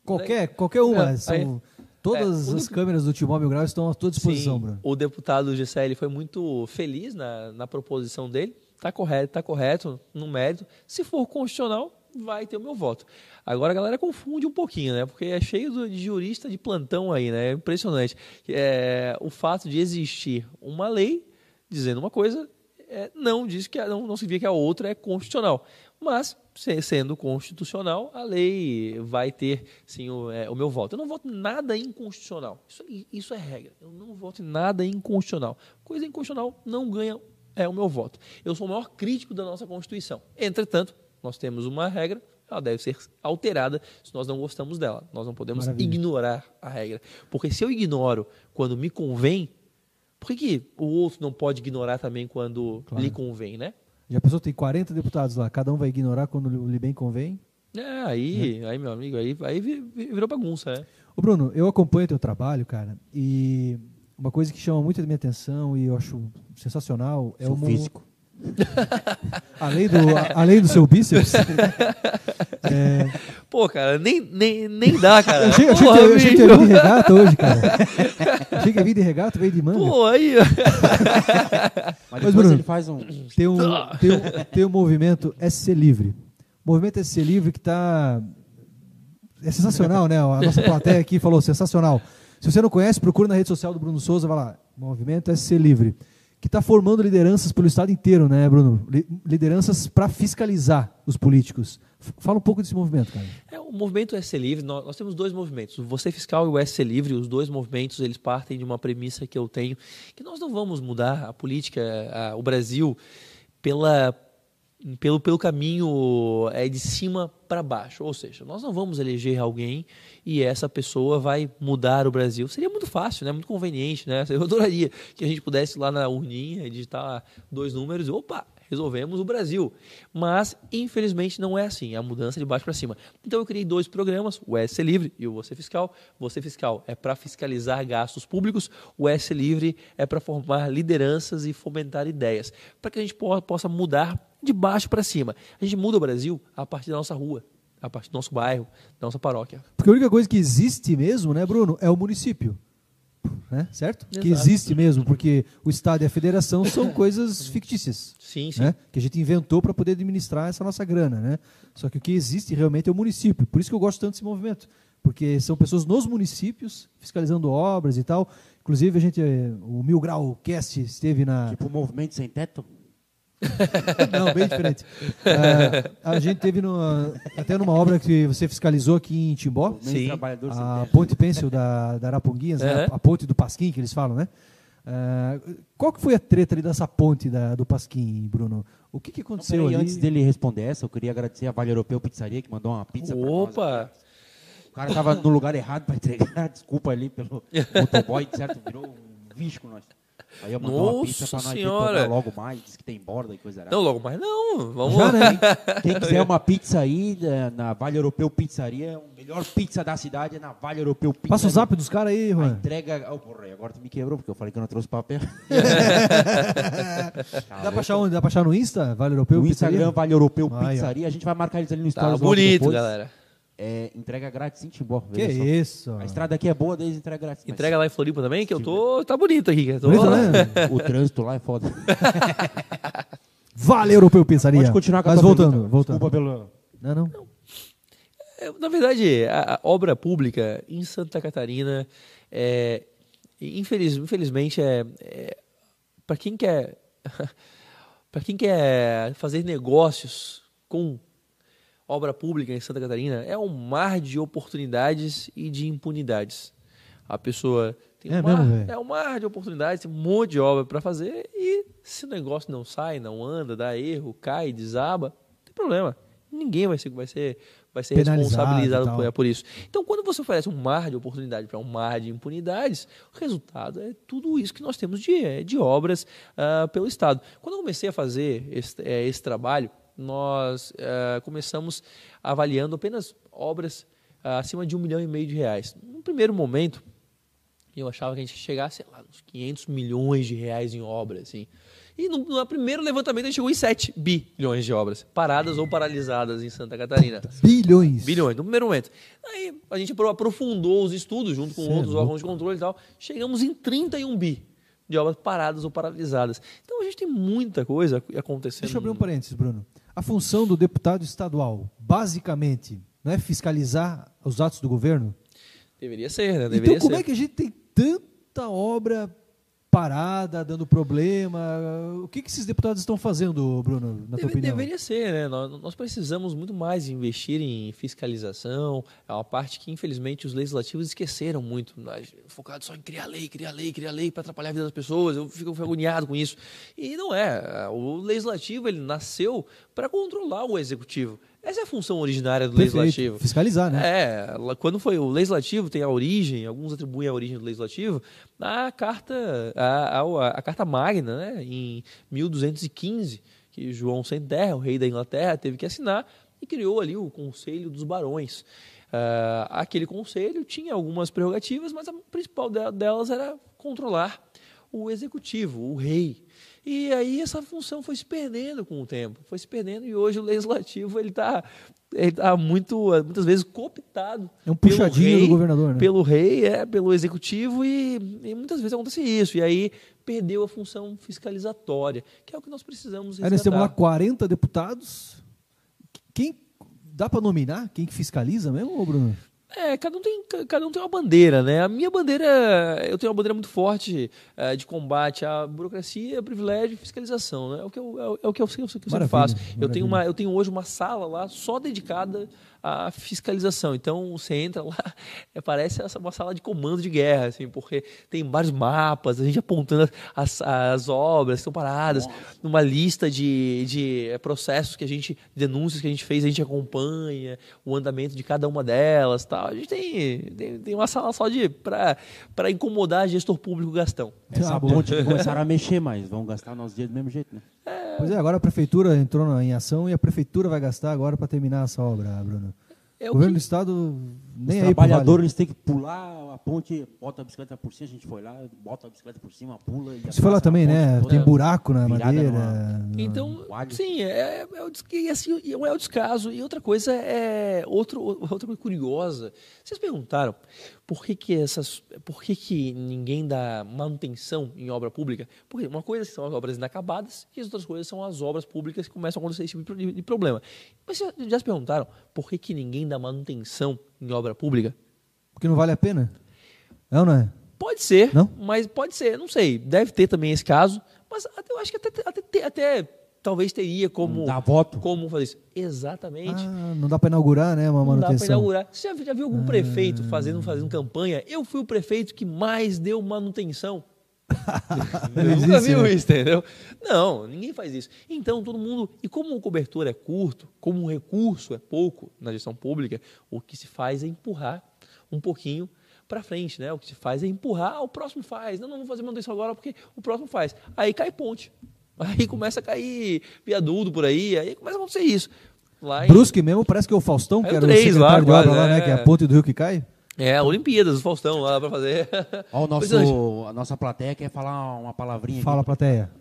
Qualquer, qualquer uma. É, são, aí- todas é, as câmeras do Timóvel Grau estão à tua disposição, Sim, Bruno. o deputado Gessé ele foi muito feliz na, na proposição dele. Está correto, tá correto no mérito. Se for constitucional, vai ter o meu voto. Agora a galera confunde um pouquinho, né? Porque é cheio de jurista de plantão aí, né? É impressionante. É, o fato de existir uma lei dizendo uma coisa é, não diz que a- não, não significa que a outra é constitucional. Mas, se- sendo constitucional, a lei vai ter sim o, é, o meu voto. Eu não voto nada inconstitucional. Isso, isso é regra. Eu não voto em nada inconstitucional. Coisa inconstitucional não ganha é o meu voto. Eu sou o maior crítico da nossa Constituição. Entretanto, nós temos uma regra, ela deve ser alterada se nós não gostamos dela. Nós não podemos Maravilha. ignorar a regra. Porque se eu ignoro quando me convém, por que, que o outro não pode ignorar também quando Claro. lhe convém, né? Já pensou, tem 40 deputados lá, cada um vai ignorar quando lhe bem convém? É, aí, aí, meu amigo, aí, aí vi- vi- virou bagunça, né? Ô Bruno, eu acompanho teu trabalho, cara, e uma coisa que chama muito a minha atenção e eu acho sensacional é Seu o físico. Além do, além do seu bíceps, é, Pô, cara, nem, nem, nem dá, cara. eu achei, eu achei Porra, que, eu achei que de regata hoje, cara. achei que ia vir de regata, veio de manga. Pô, aí. Mas Mas, Bruno, ele faz um... Tem um, tem, um, tem um movimento SC Livre. O movimento SC Livre que está. É sensacional, né? A nossa plateia aqui falou sensacional. Se você não conhece, procura na rede social do Bruno Souza, vai lá. Movimento SC Livre. Que está formando lideranças pelo estado inteiro, né, Bruno? Li- Lideranças para fiscalizar os políticos. Fala um pouco desse movimento, cara. É, o movimento SC Livre, nós, nós temos dois movimentos, o Você Fiscal e o SC Livre, os dois movimentos, eles partem de uma premissa que eu tenho, que nós não vamos mudar a política, a- o Brasil, pela, pelo, pelo caminho é, de cima para baixo, ou seja, nós não vamos eleger alguém e essa pessoa vai mudar o Brasil. Seria muito fácil, né? muito conveniente, né? Eu adoraria que a gente pudesse ir lá na urninha, digitar dois números opa, resolvemos o Brasil. Mas, infelizmente, não é assim. É a mudança de baixo para cima. Então, eu criei dois programas, o S Livre e o Você Fiscal. Você Fiscal é para fiscalizar gastos públicos, o S Livre é para formar lideranças e fomentar ideias, para que a gente po- possa mudar de baixo para cima. A gente muda o Brasil a partir da nossa rua, a partir do nosso bairro, da nossa paróquia. Porque a única coisa que existe mesmo, né, Bruno, é o município. Né? Certo? Que Exato. existe mesmo, porque o Estado e a Federação são coisas fictícias. Sim, sim. né? que a gente inventou para poder administrar essa nossa grana. Né? Só que o que existe realmente é o município. Por isso que eu gosto tanto desse movimento. Porque são pessoas nos municípios fiscalizando obras e tal. Inclusive, a gente, eh, o Mil Grau Cast esteve na. Tipo, movimento sem teto? Não, bem diferente. Ah, a gente teve numa- até numa obra que você fiscalizou aqui em Timbó. Sim. A ponte pêncil da, da Araponguinhas, né? Aham. a ponte do Pasquim, que eles falam, né? Ah, qual que foi a treta ali dessa ponte da- do Pasquim, Bruno? O que, que Então, aconteceu peraí, ali? antes dele responder essa, eu queria agradecer a Vale Europeu Pizzaria que mandou uma pizza. Opa! O cara tava no lugar errado para entregar, desculpa ali pelo motoboy, certo? Virou um bicho com nós. Aí eu mandou uma pizza pra Nossa nós senhora. pegar logo mais, disse que tem borda e coisa errada. Não, logo mais não. Vamos Já, né? Quem quiser uma pizza aí, eh, na Vale Europeu Pizzaria, a melhor pizza da cidade é na Vale Europeu Pizzaria. Passa o zap dos caras aí, A Juan. entrega. Oh, porra, agora tu me quebrou, porque eu falei que eu não trouxe papel. Dá pra, achar onde? Dá pra achar no Insta? Vale Europeu? no Pizzaria? Instagram, Vale Europeu ó. Pizzaria. A gente vai marcar eles ali no Tá Stories logo bonito, galera. É, entrega grátis em Timbó. Que só. isso? A estrada aqui é boa, desde entrega grátis. Entrega lá em Floripa também, que eu tô. Tá bonito aqui. Tô... Bonito, né? O trânsito lá é foda. Vale Europeu Pizzaria. Pode continuar com a Mas tua voltando, pergunta. voltando. Desculpa pelo... Não, não. É, Na verdade, a, a obra pública em Santa Catarina, é, infeliz- infelizmente, é, para quem quer para quem quer fazer negócios com obra pública em Santa Catarina, é um mar de oportunidades e de impunidades. A pessoa tem É um, mar, mesmo, velho? é um mar de oportunidades, tem um monte de obra para fazer e se o negócio não sai, não anda, dá erro, cai, desaba, não tem problema. Ninguém vai ser, vai ser, vai ser responsabilizado e tal. por, por isso. Então, quando você oferece um mar de oportunidade para um mar de impunidades, o resultado é tudo isso que nós temos de, de obras ah, pelo Estado. Quando eu comecei a fazer esse, esse trabalho, nós ah, começamos avaliando apenas obras ah, acima de um milhão e meio de reais. No primeiro momento, eu achava que a gente sei lá, uns 500 milhões de reais em obras, assim. E no, no primeiro levantamento a gente chegou em 7 bilhões de obras, paradas ou paralisadas em Santa Catarina. Bilhões. Bilhões, no primeiro momento. Aí a gente apro- aprofundou os estudos junto com Cê é outros louco. órgãos de controle e tal. Chegamos em 31 bi de obras paradas ou paralisadas. Então a gente tem muita coisa acontecendo. Deixa eu abrir um parênteses, Bruno. A função do deputado estadual, basicamente, não é fiscalizar os atos do governo? Deveria ser, né? Deveria então, como ser. é que a gente tem tanta obra parada, dando problema? O que, que esses deputados estão fazendo, Bruno, na tua Deve- opinião? deveria ser, né? Nós, nós precisamos muito mais investir em fiscalização. É uma parte que, infelizmente, os legislativos esqueceram muito. Focado só em criar lei, criar lei, criar lei para atrapalhar a vida das pessoas. Eu fico agoniado com isso. E não é. O legislativo ele nasceu para controlar o executivo. Essa é a função originária do Perfeito. legislativo. Fiscalizar, né? É, quando foi o legislativo tem a origem, alguns atribuem a origem do legislativo na carta a, a, a carta magna, né, em 1215, que João sem terra, o rei da Inglaterra, teve que assinar e criou ali o Conselho dos Barões. Ah, aquele conselho tinha algumas prerrogativas, mas a principal de- delas era controlar o executivo, o rei. E aí essa função foi se perdendo com o tempo, foi se perdendo e hoje o legislativo ele está ele tá muito muitas vezes cooptado É um pelo puxadinho rei, do governador, né? pelo rei é pelo executivo e, e muitas vezes acontece isso e aí perdeu a função fiscalizatória que é o que nós precisamos Aí nós temos lá resgatar. 40 deputados. Quem dá para nominar? Quem que fiscaliza mesmo, Bruno? É, cada um, tem, cada um tem uma bandeira, né? A minha bandeira, eu tenho uma bandeira muito forte eh, de combate à burocracia, privilégio e fiscalização, né? É o que eu, é o- é o que eu, que eu Maravilha, faço. Eu tenho, uma, eu tenho hoje uma sala lá só dedicada à fiscalização. Então, você entra lá, é, parece essa- uma sala de comando de guerra, assim, porque tem vários mapas, a gente apontando as, as obras que estão paradas, numa lista de, de eh, processos que a gente, denúncias que a gente fez, a gente acompanha o andamento de cada uma delas, tal. A gente tem, tem, tem uma sala só de para incomodar gestor público Gastão. Essa ponte que começaram a mexer, mas vão gastar nossos dias do mesmo jeito, né? Pois é, agora a prefeitura entrou em ação e a prefeitura vai gastar agora para terminar essa obra, Bruno. É o o governo que- do estado nem aí pro trabalhadores vale. eles têm que pular a ponte, bota a bicicleta por cima, a gente foi lá, bota a bicicleta por cima, pula. E Você foi lá também, ponte né? Tem buraco na madeira. numa- Então, Um alho. sim, é, é o, des- e assim, e é o descaso. E outra coisa é outro, outra coisa curiosa. Vocês perguntaram por que, que essas, por que, que ninguém dá manutenção em obra pública? Porque uma coisa são as obras inacabadas e as outras coisas são as obras públicas que começam a acontecer esse tipo de, de problema. Mas vocês já se perguntaram por que, que ninguém dá manutenção em obra pública? Porque não vale a pena? Não, não é? Pode ser, Não? mas pode ser, não sei. Deve ter também esse caso, mas eu acho que até, até, até talvez teria como, Dá voto. como fazer isso. Exatamente. Ah, não dá para inaugurar, né? Uma não dá para manutenção. inaugurar. Você já, já viu algum prefeito fazendo, fazendo campanha? Eu fui o prefeito que mais deu manutenção Eu nunca viu isso, entendeu? Não, ninguém faz isso. Então, todo mundo. E como o cobertor é curto, como o recurso é pouco na gestão pública, o que se faz é empurrar um pouquinho para frente, né? O que se faz é empurrar, ah, o próximo faz. Não, não vou fazer manutenção agora porque o próximo faz. Aí cai ponte. Aí começa a cair viaduto por aí, aí começa a acontecer isso. Lá em- Brusque mesmo, parece que é o Faustão, É que era o lá, secretário de obra lá, né? é. Que é a ponte do rio que cai. É, Olimpíadas, o Faustão lá para fazer. Ó, o nosso, Pois a nossa plateia quer falar uma palavrinha Fala, aqui. plateia.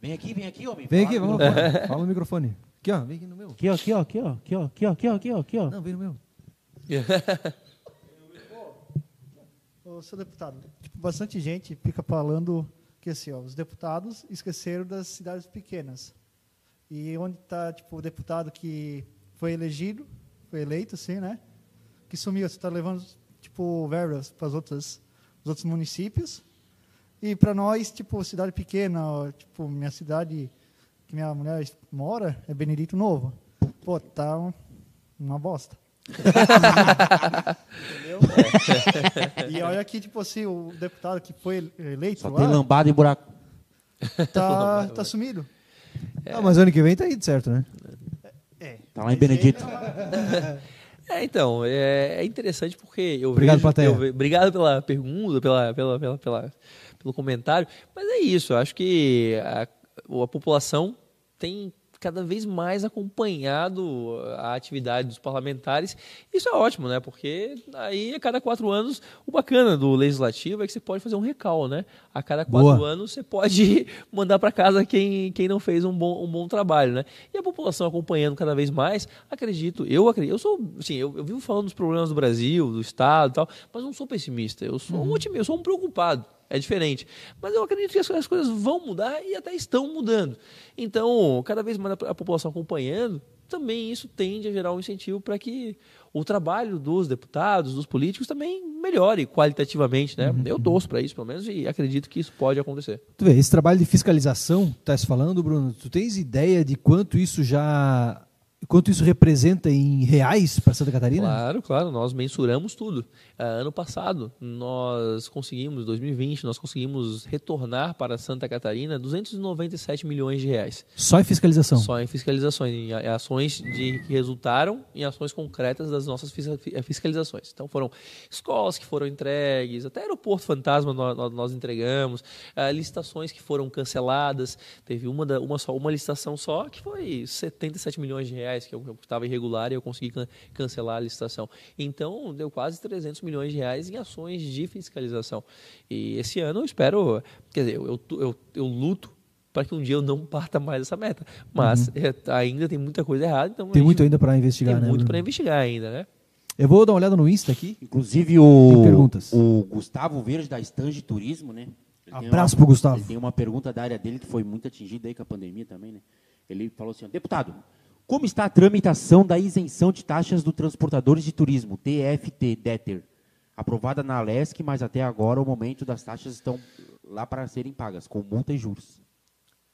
Vem aqui, vem aqui, homem. Vem Fala aqui, vamos lá. Fala no microfone. Aqui, ó. Vem aqui no meu. Aqui, ó, aqui, ó, aqui, ó, aqui, ó, aqui, ó, aqui, ó, aqui, ó, aqui, ó. Não, vem no meu. Ô, seu deputado, tipo, bastante gente fica falando que assim, ó, os deputados esqueceram das cidades pequenas. E onde está tipo, o deputado que foi elegido, foi eleito, assim, né? Que sumiu, você está levando tipo, verbas para os outros, os outros municípios. E para nós, tipo, cidade pequena, tipo, minha cidade que minha mulher mora é Benedito Novo. Pô, tá um- uma bosta. Entendeu? e olha aqui, tipo assim, o deputado que foi eleito Só lá tem lambada e buraco. tá, tá sumido. Ah, mas ano que vem tá aí de certo, né? É. Tá lá em Benedito. É, então, é, é interessante porque eu Obrigado, vejo, plateia. eu ve- obrigado pela pergunta, pela, pela, pela, pela- pelo comentário, mas é isso, eu acho que a, a população tem cada vez mais acompanhado a atividade dos parlamentares. Isso é ótimo, né? Porque aí a cada quatro anos, o bacana do legislativo é que você pode fazer um recal, né? A cada quatro Boa. anos você pode mandar para casa quem, quem não fez um bom, um bom trabalho, né? E a população acompanhando cada vez mais, acredito, eu acredito, eu sou, assim, eu, eu vivo falando dos problemas do Brasil, do Estado e tal, mas não sou pessimista, eu sou um otimista, eu sou um preocupado. É diferente. Mas eu acredito que as, as coisas vão mudar e até estão mudando. Então, cada vez mais a, população acompanhando, também isso tende a gerar um incentivo para que o trabalho dos deputados, dos políticos também melhore qualitativamente, né? Eu torço para isso, pelo menos, e acredito que isso pode acontecer. Tu vê, esse trabalho de fiscalização, que tá se falando, Bruno, tu tens ideia de quanto isso já. Quanto isso representa em reais para Santa Catarina? Claro, claro, nós mensuramos tudo. Ah, ano passado, nós conseguimos, 2020, nós conseguimos retornar para Santa Catarina 297 milhões de reais. Só em fiscalização. Só em fiscalizações, em ações de, que resultaram em ações concretas das nossas eh, fiscalizações. Então foram escolas que foram entregues, até aeroporto fantasma nós, nós- entregamos, ah, licitações que foram canceladas. Teve uma, da- uma, só, uma licitação só que foi 77 milhões de reais, que eu estava irregular e eu consegui can- cancelar a licitação. Então deu quase 300 milhões de reais em ações de fiscalização. E esse ano eu espero, quer dizer, eu, eu, eu, eu luto para que um dia eu não parta mais essa meta. Mas é, ainda tem muita coisa errada. Então Uhum. Tem muito ainda para investigar, tem né? muito Bruno? para investigar ainda, né? Eu vou dar uma olhada no Insta aqui. Inclusive o, Tem perguntas. o Gustavo Verde da Stange Turismo, né? Ele tem Abraço uma- pro Gustavo. Ele tem uma pergunta da área dele que foi muito atingida aí com a pandemia também, né? Ele falou assim, deputado, como está a tramitação da isenção de taxas do transportadores de turismo, TFT, DETER? Aprovada na Alesc, mas até agora o momento das taxas estão lá para serem pagas, com multa e juros.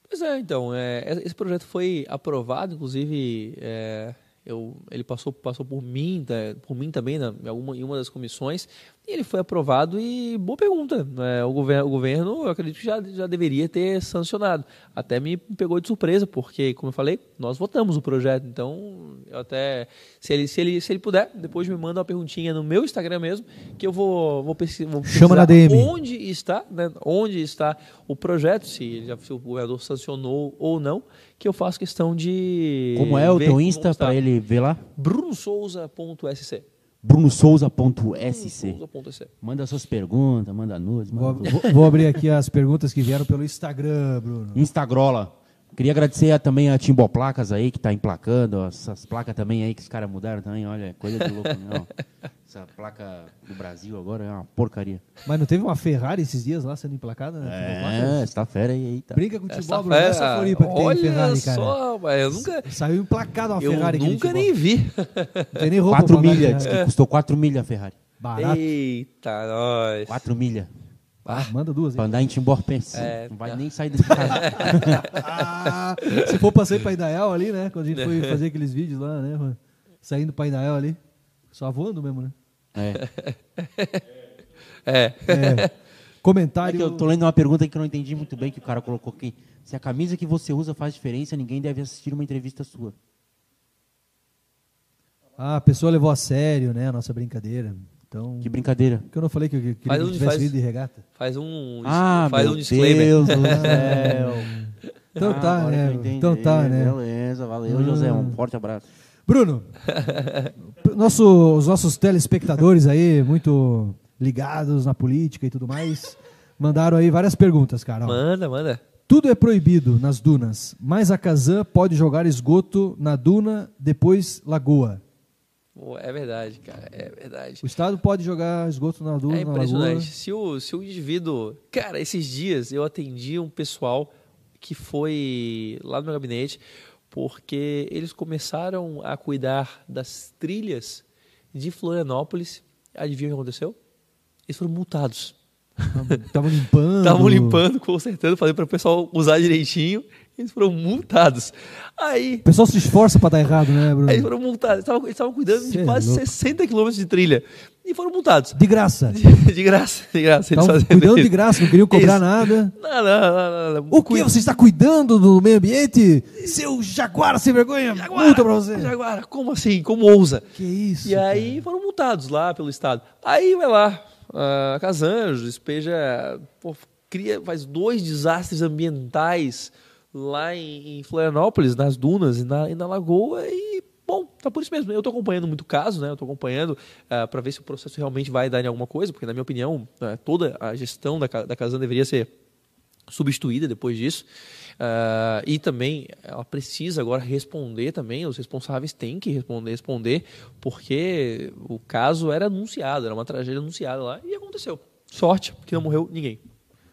Pois é, então, é, esse projeto foi aprovado, inclusive é, eu, ele passou, passou por mim, tá, por mim também, na, em, alguma, em uma das comissões, e ele foi aprovado e boa pergunta. né, o, governo, o governo, eu acredito que já, já deveria ter sancionado. Até me pegou de surpresa, porque, como eu falei, nós votamos o projeto, então eu até, se ele, se ele, se ele puder, depois me manda uma perguntinha no meu Instagram mesmo, que eu vou, vou, pesquisar, vou Chama na pesquisar DM. onde está, né, onde está o projeto, se, já, se o governador sancionou ou não, que eu faço questão de. Como é o teu Insta para ele ver lá? brunosouza.sc. brunosouza.sc. brunosouza.sc. Manda suas perguntas, manda nudes, Vou, manda vou- vou abrir aqui as perguntas que vieram pelo Instagram, Bruno. Instagrola. Queria agradecer a- também a Timbó Placas aí, que está emplacando. Essas placas também aí que os caras mudaram também. Olha, coisa de louco, não. Essa placa do Brasil agora é uma porcaria. Mas não teve uma Ferrari esses dias lá sendo emplacada? Né? É, está fera aí. Eita. Brinca com o Essa Tibó, Bruno. Essa Floripa que tem Olha Ferrari, cara. só, mas eu nunca. Saiu emplacada uma Eu Ferrari aqui no nunca nem vi. Não tem nem roupa 4 pra andar, milhas, né? diz que custou 4 milhas a Ferrari. Barato. Eita, nós. 4 milhas. Ah, manda duas, Pra andar em Timbó, pense. É, não vai tá. nem sair desse casa. Ah, se for pra sair pra Indaial ali, né? Quando a gente foi fazer aqueles vídeos lá, né? mano? Saindo pra Indaial ali. Só voando mesmo, né? É. É. É. É Comentário. que eu tô lendo uma pergunta que eu não entendi muito bem, que o cara colocou aqui. Se a camisa que você usa faz diferença, ninguém deve assistir uma entrevista sua. Ah, a pessoa levou a sério, né, a nossa brincadeira. Então, Que brincadeira. que eu não falei que eu queria Faz que um- tivesse faz- de regata. Faz um, Ah, faz meu um disclaimer. Deus do céu. Então tá, né? que eu entendi. Então tá, né? Beleza, valeu, José. Um forte abraço. Bruno, nosso- os nossos telespectadores aí, muito ligados na política e tudo mais, mandaram aí várias perguntas, cara. ó. Manda, manda. Tudo é proibido nas dunas, mas a Kazan pode jogar esgoto na duna, depois lagoa. É verdade, cara. É verdade. O Estado pode jogar esgoto na duna, É na impressionante. lagoa. Se o, se o indivíduo. Cara, esses dias eu atendi um pessoal que foi lá no meu gabinete porque eles começaram a cuidar das trilhas de Florianópolis. Adivinha o que aconteceu? Eles foram multados. Estavam limpando. Estavam limpando, consertando, falei para o pessoal usar direitinho. Eles foram multados. Aí, O pessoal se esforça pra dar errado, né, Bruno? aí eles foram multados. Eles estavam- Eles estavam cuidando Cê de é quase louco. 60 quilômetros de trilha. E foram multados. De graça. De, de graça, de graça. Eles Estavam fazendo cuidando de isso. graça, não queriam cobrar Isso. nada. Não, não, não. O que? Você está cuidando do meio ambiente? Seu jaguar sem vergonha, multa pra você. Jaguara, como assim? Como ousa? Que isso? E aí foram multados lá pelo Estado. Aí vai lá, a Casanjos despeja, pô, cria, faz dois desastres ambientais lá em, em Florianópolis, nas dunas e na, e na lagoa e Bom, tá por isso mesmo. Eu estou acompanhando muito caso, né? Eu estou acompanhando para ver se o processo realmente vai dar em alguma coisa, porque na minha opinião eh, toda a gestão da, da Casan deveria ser substituída depois disso. Ah, e também ela precisa agora responder também, os responsáveis têm que responder, responder, porque o caso era anunciado, era uma tragédia anunciada lá e aconteceu. Sorte que não morreu ninguém.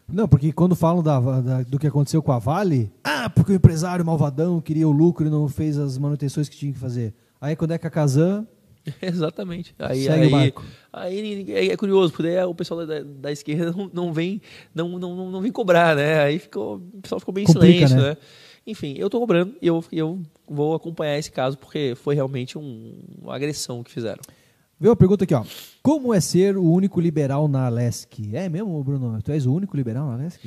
Não, porque quando falam da- da- do que aconteceu com a Vale, ah, porque o empresário malvadão queria o lucro e não fez as manutenções que tinha que fazer. Aí quando é com a Kazan, Exatamente. Aí, Segue o aí, barco. aí ninguém- é, é curioso, porque daí o pessoal da, da esquerda não, não vem não, não, não, vem cobrar, né? Aí ficou, o pessoal ficou bem em Complica, silêncio, né? né? Enfim, eu tô cobrando e eu, eu vou acompanhar esse caso porque foi realmente um- uma agressão que fizeram. veio uma pergunta aqui, ó. Como é ser o único liberal na Alesc? É mesmo, Bruno? Tu és o único liberal na Alesc?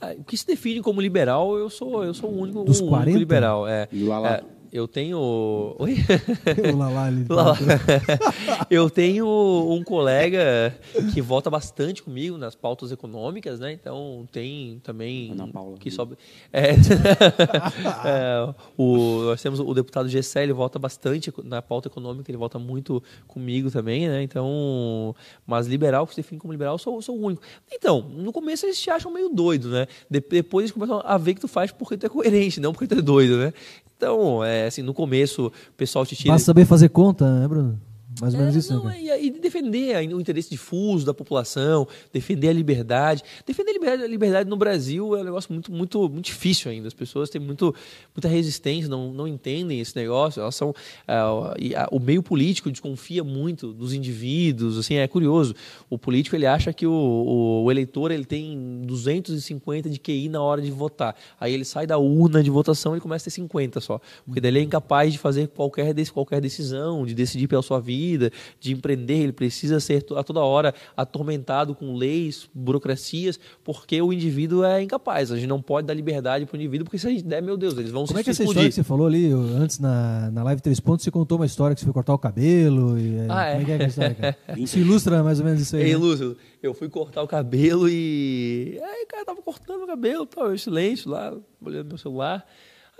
Ah, O que se define como liberal, eu sou, eu sou o único, Dos o único 40? liberal. É, E o Lala? É, eu tenho. Oi? O Lalá ali. Lá. eu tenho um colega que vota bastante comigo nas pautas econômicas, né? Então tem também Ana Paula. que sobe. É, É, o, nós temos o deputado Gessé, ele vota bastante na pauta econômica, ele vota muito comigo também, né? Então, mas liberal, que se define como liberal, eu sou, sou o único. Então, no começo eles te acham meio doido, né? De- depois eles começam a ver que tu faz porque tu é coerente, não porque tu é doido, né? Então, é, assim, no começo o pessoal te tira. Basta saber fazer conta, né, Bruno? Mais ou menos É, isso, não, né? é, e, e defender o interesse difuso da população, defender a liberdade. Defender a liberdade, a liberdade no Brasil é um negócio muito, muito, muito difícil ainda. As pessoas têm muito, muita resistência, não, não entendem esse negócio. Elas são, ah, e a- o meio político desconfia muito dos indivíduos. Assim, é curioso. O político ele acha que o, o- o eleitor ele tem 250 de QI na hora de votar. Aí ele sai da urna de votação e começa a ter 50 só. Porque daí ele é incapaz de fazer qualquer, qualquer decisão, de decidir pela sua vida, de empreender. Ele precisa ser a toda hora atormentado com leis, burocracias, porque o indivíduo é incapaz. A gente não pode dar liberdade para o indivíduo, porque se a gente der, meu Deus, eles vão Como se é que é essa história que você falou ali antes na, na live Três Pontos? Você contou uma história que você foi cortar o cabelo. E, Ah, é? Como é que é história, cara? Isso ilustra mais ou menos isso aí. Ei, né? Lúcio, eu fui cortar o cabelo e. Aí o cara tava cortando o cabelo, tal, eu em silêncio lá, olhando meu celular.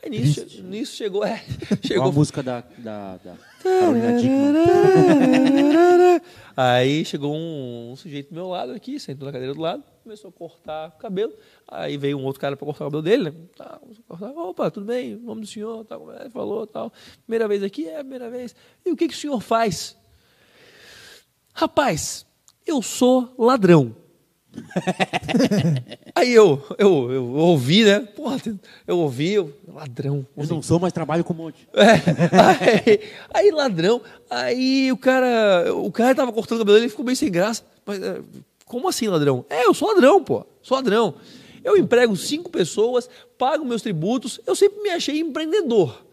Aí nisso, nisso chegou, é, Qual a chegou. música da, da, da? Aí chegou um, um sujeito do meu lado aqui, sentou na cadeira do lado, começou a cortar o cabelo. Aí veio um outro cara para cortar o cabelo dele, né? Tá, cortar. Opa, tudo bem? O nome do senhor? Como é? falou, tal. Primeira vez aqui? É a primeira vez. E o que, que o senhor faz? Rapaz, eu sou ladrão. Aí eu, eu, eu ouvi, né? Porra, eu ouvi, eu, ladrão. Eu não sou, mas trabalho com um monte. É, aí, aí, ladrão, aí o cara, o cara tava cortando o cabelo, ele ficou meio sem graça. Mas, é, como assim, ladrão? É, eu sou ladrão, pô, sou ladrão. Eu emprego cinco pessoas, pago meus tributos, eu sempre me achei empreendedor.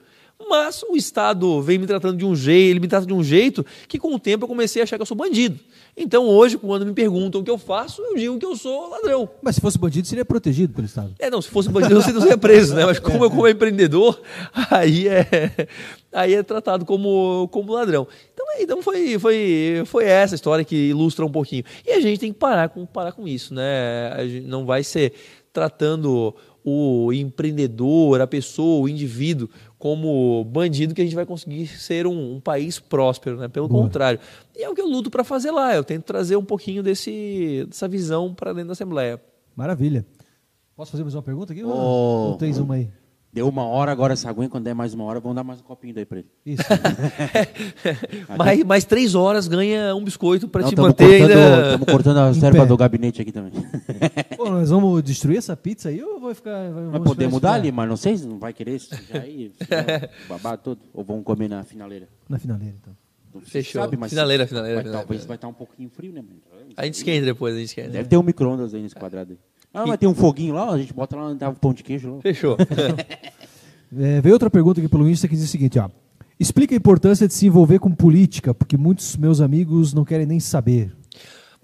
Mas o Estado vem me tratando de um jeito, ele me trata de um jeito que com o tempo eu comecei a achar que eu sou bandido. Então hoje, quando me perguntam o que eu faço, eu digo que eu sou ladrão. Mas se fosse bandido, seria protegido pelo Estado. É, não, se fosse bandido, você não seria preso, né? Mas como eu como empreendedor, aí é, aí é tratado como, como ladrão. Então, é, então foi, foi, foi essa história que ilustra um pouquinho. E a gente tem que parar com, parar com isso, né? A gente não vai ser tratando o empreendedor, a pessoa, o indivíduo como bandido que a gente vai conseguir ser um, um país próspero, né? Pelo Boa. contrário. E é o que eu luto para fazer lá. Eu tento trazer um pouquinho desse, dessa visão para dentro da Assembleia. Maravilha. Posso fazer mais uma pergunta aqui? Oh, ou tens uma aí? Deu uma hora, agora essa aguinha, quando der mais uma hora, vamos dar mais um copinho daí para ele. Isso. mais, mais três horas ganha um biscoito para te manter cortando, ainda... Estamos cortando a serva do gabinete aqui também. Pô, nós vamos destruir essa pizza aí ou vai ficar... Vai poder mudar ali, mas não sei se não vai querer já aí, babar todo. Ou vamos comer na finaleira? Na finaleira, então. Fechou. Sabe, mas finaleira, finaleira. Vai, finaleira. Talvez vai estar um pouquinho frio, né? A gente esquenta depois, a gente esquenta. Deve ter um micro-ondas aí nesse quadrado aí. Ah, mas tem um foguinho lá, a gente bota lá tava o pão de queijo. Lá. Fechou. É, veio outra pergunta aqui pelo Insta que diz o seguinte, ó. Explica a importância de se envolver com política, porque muitos meus amigos não querem nem saber.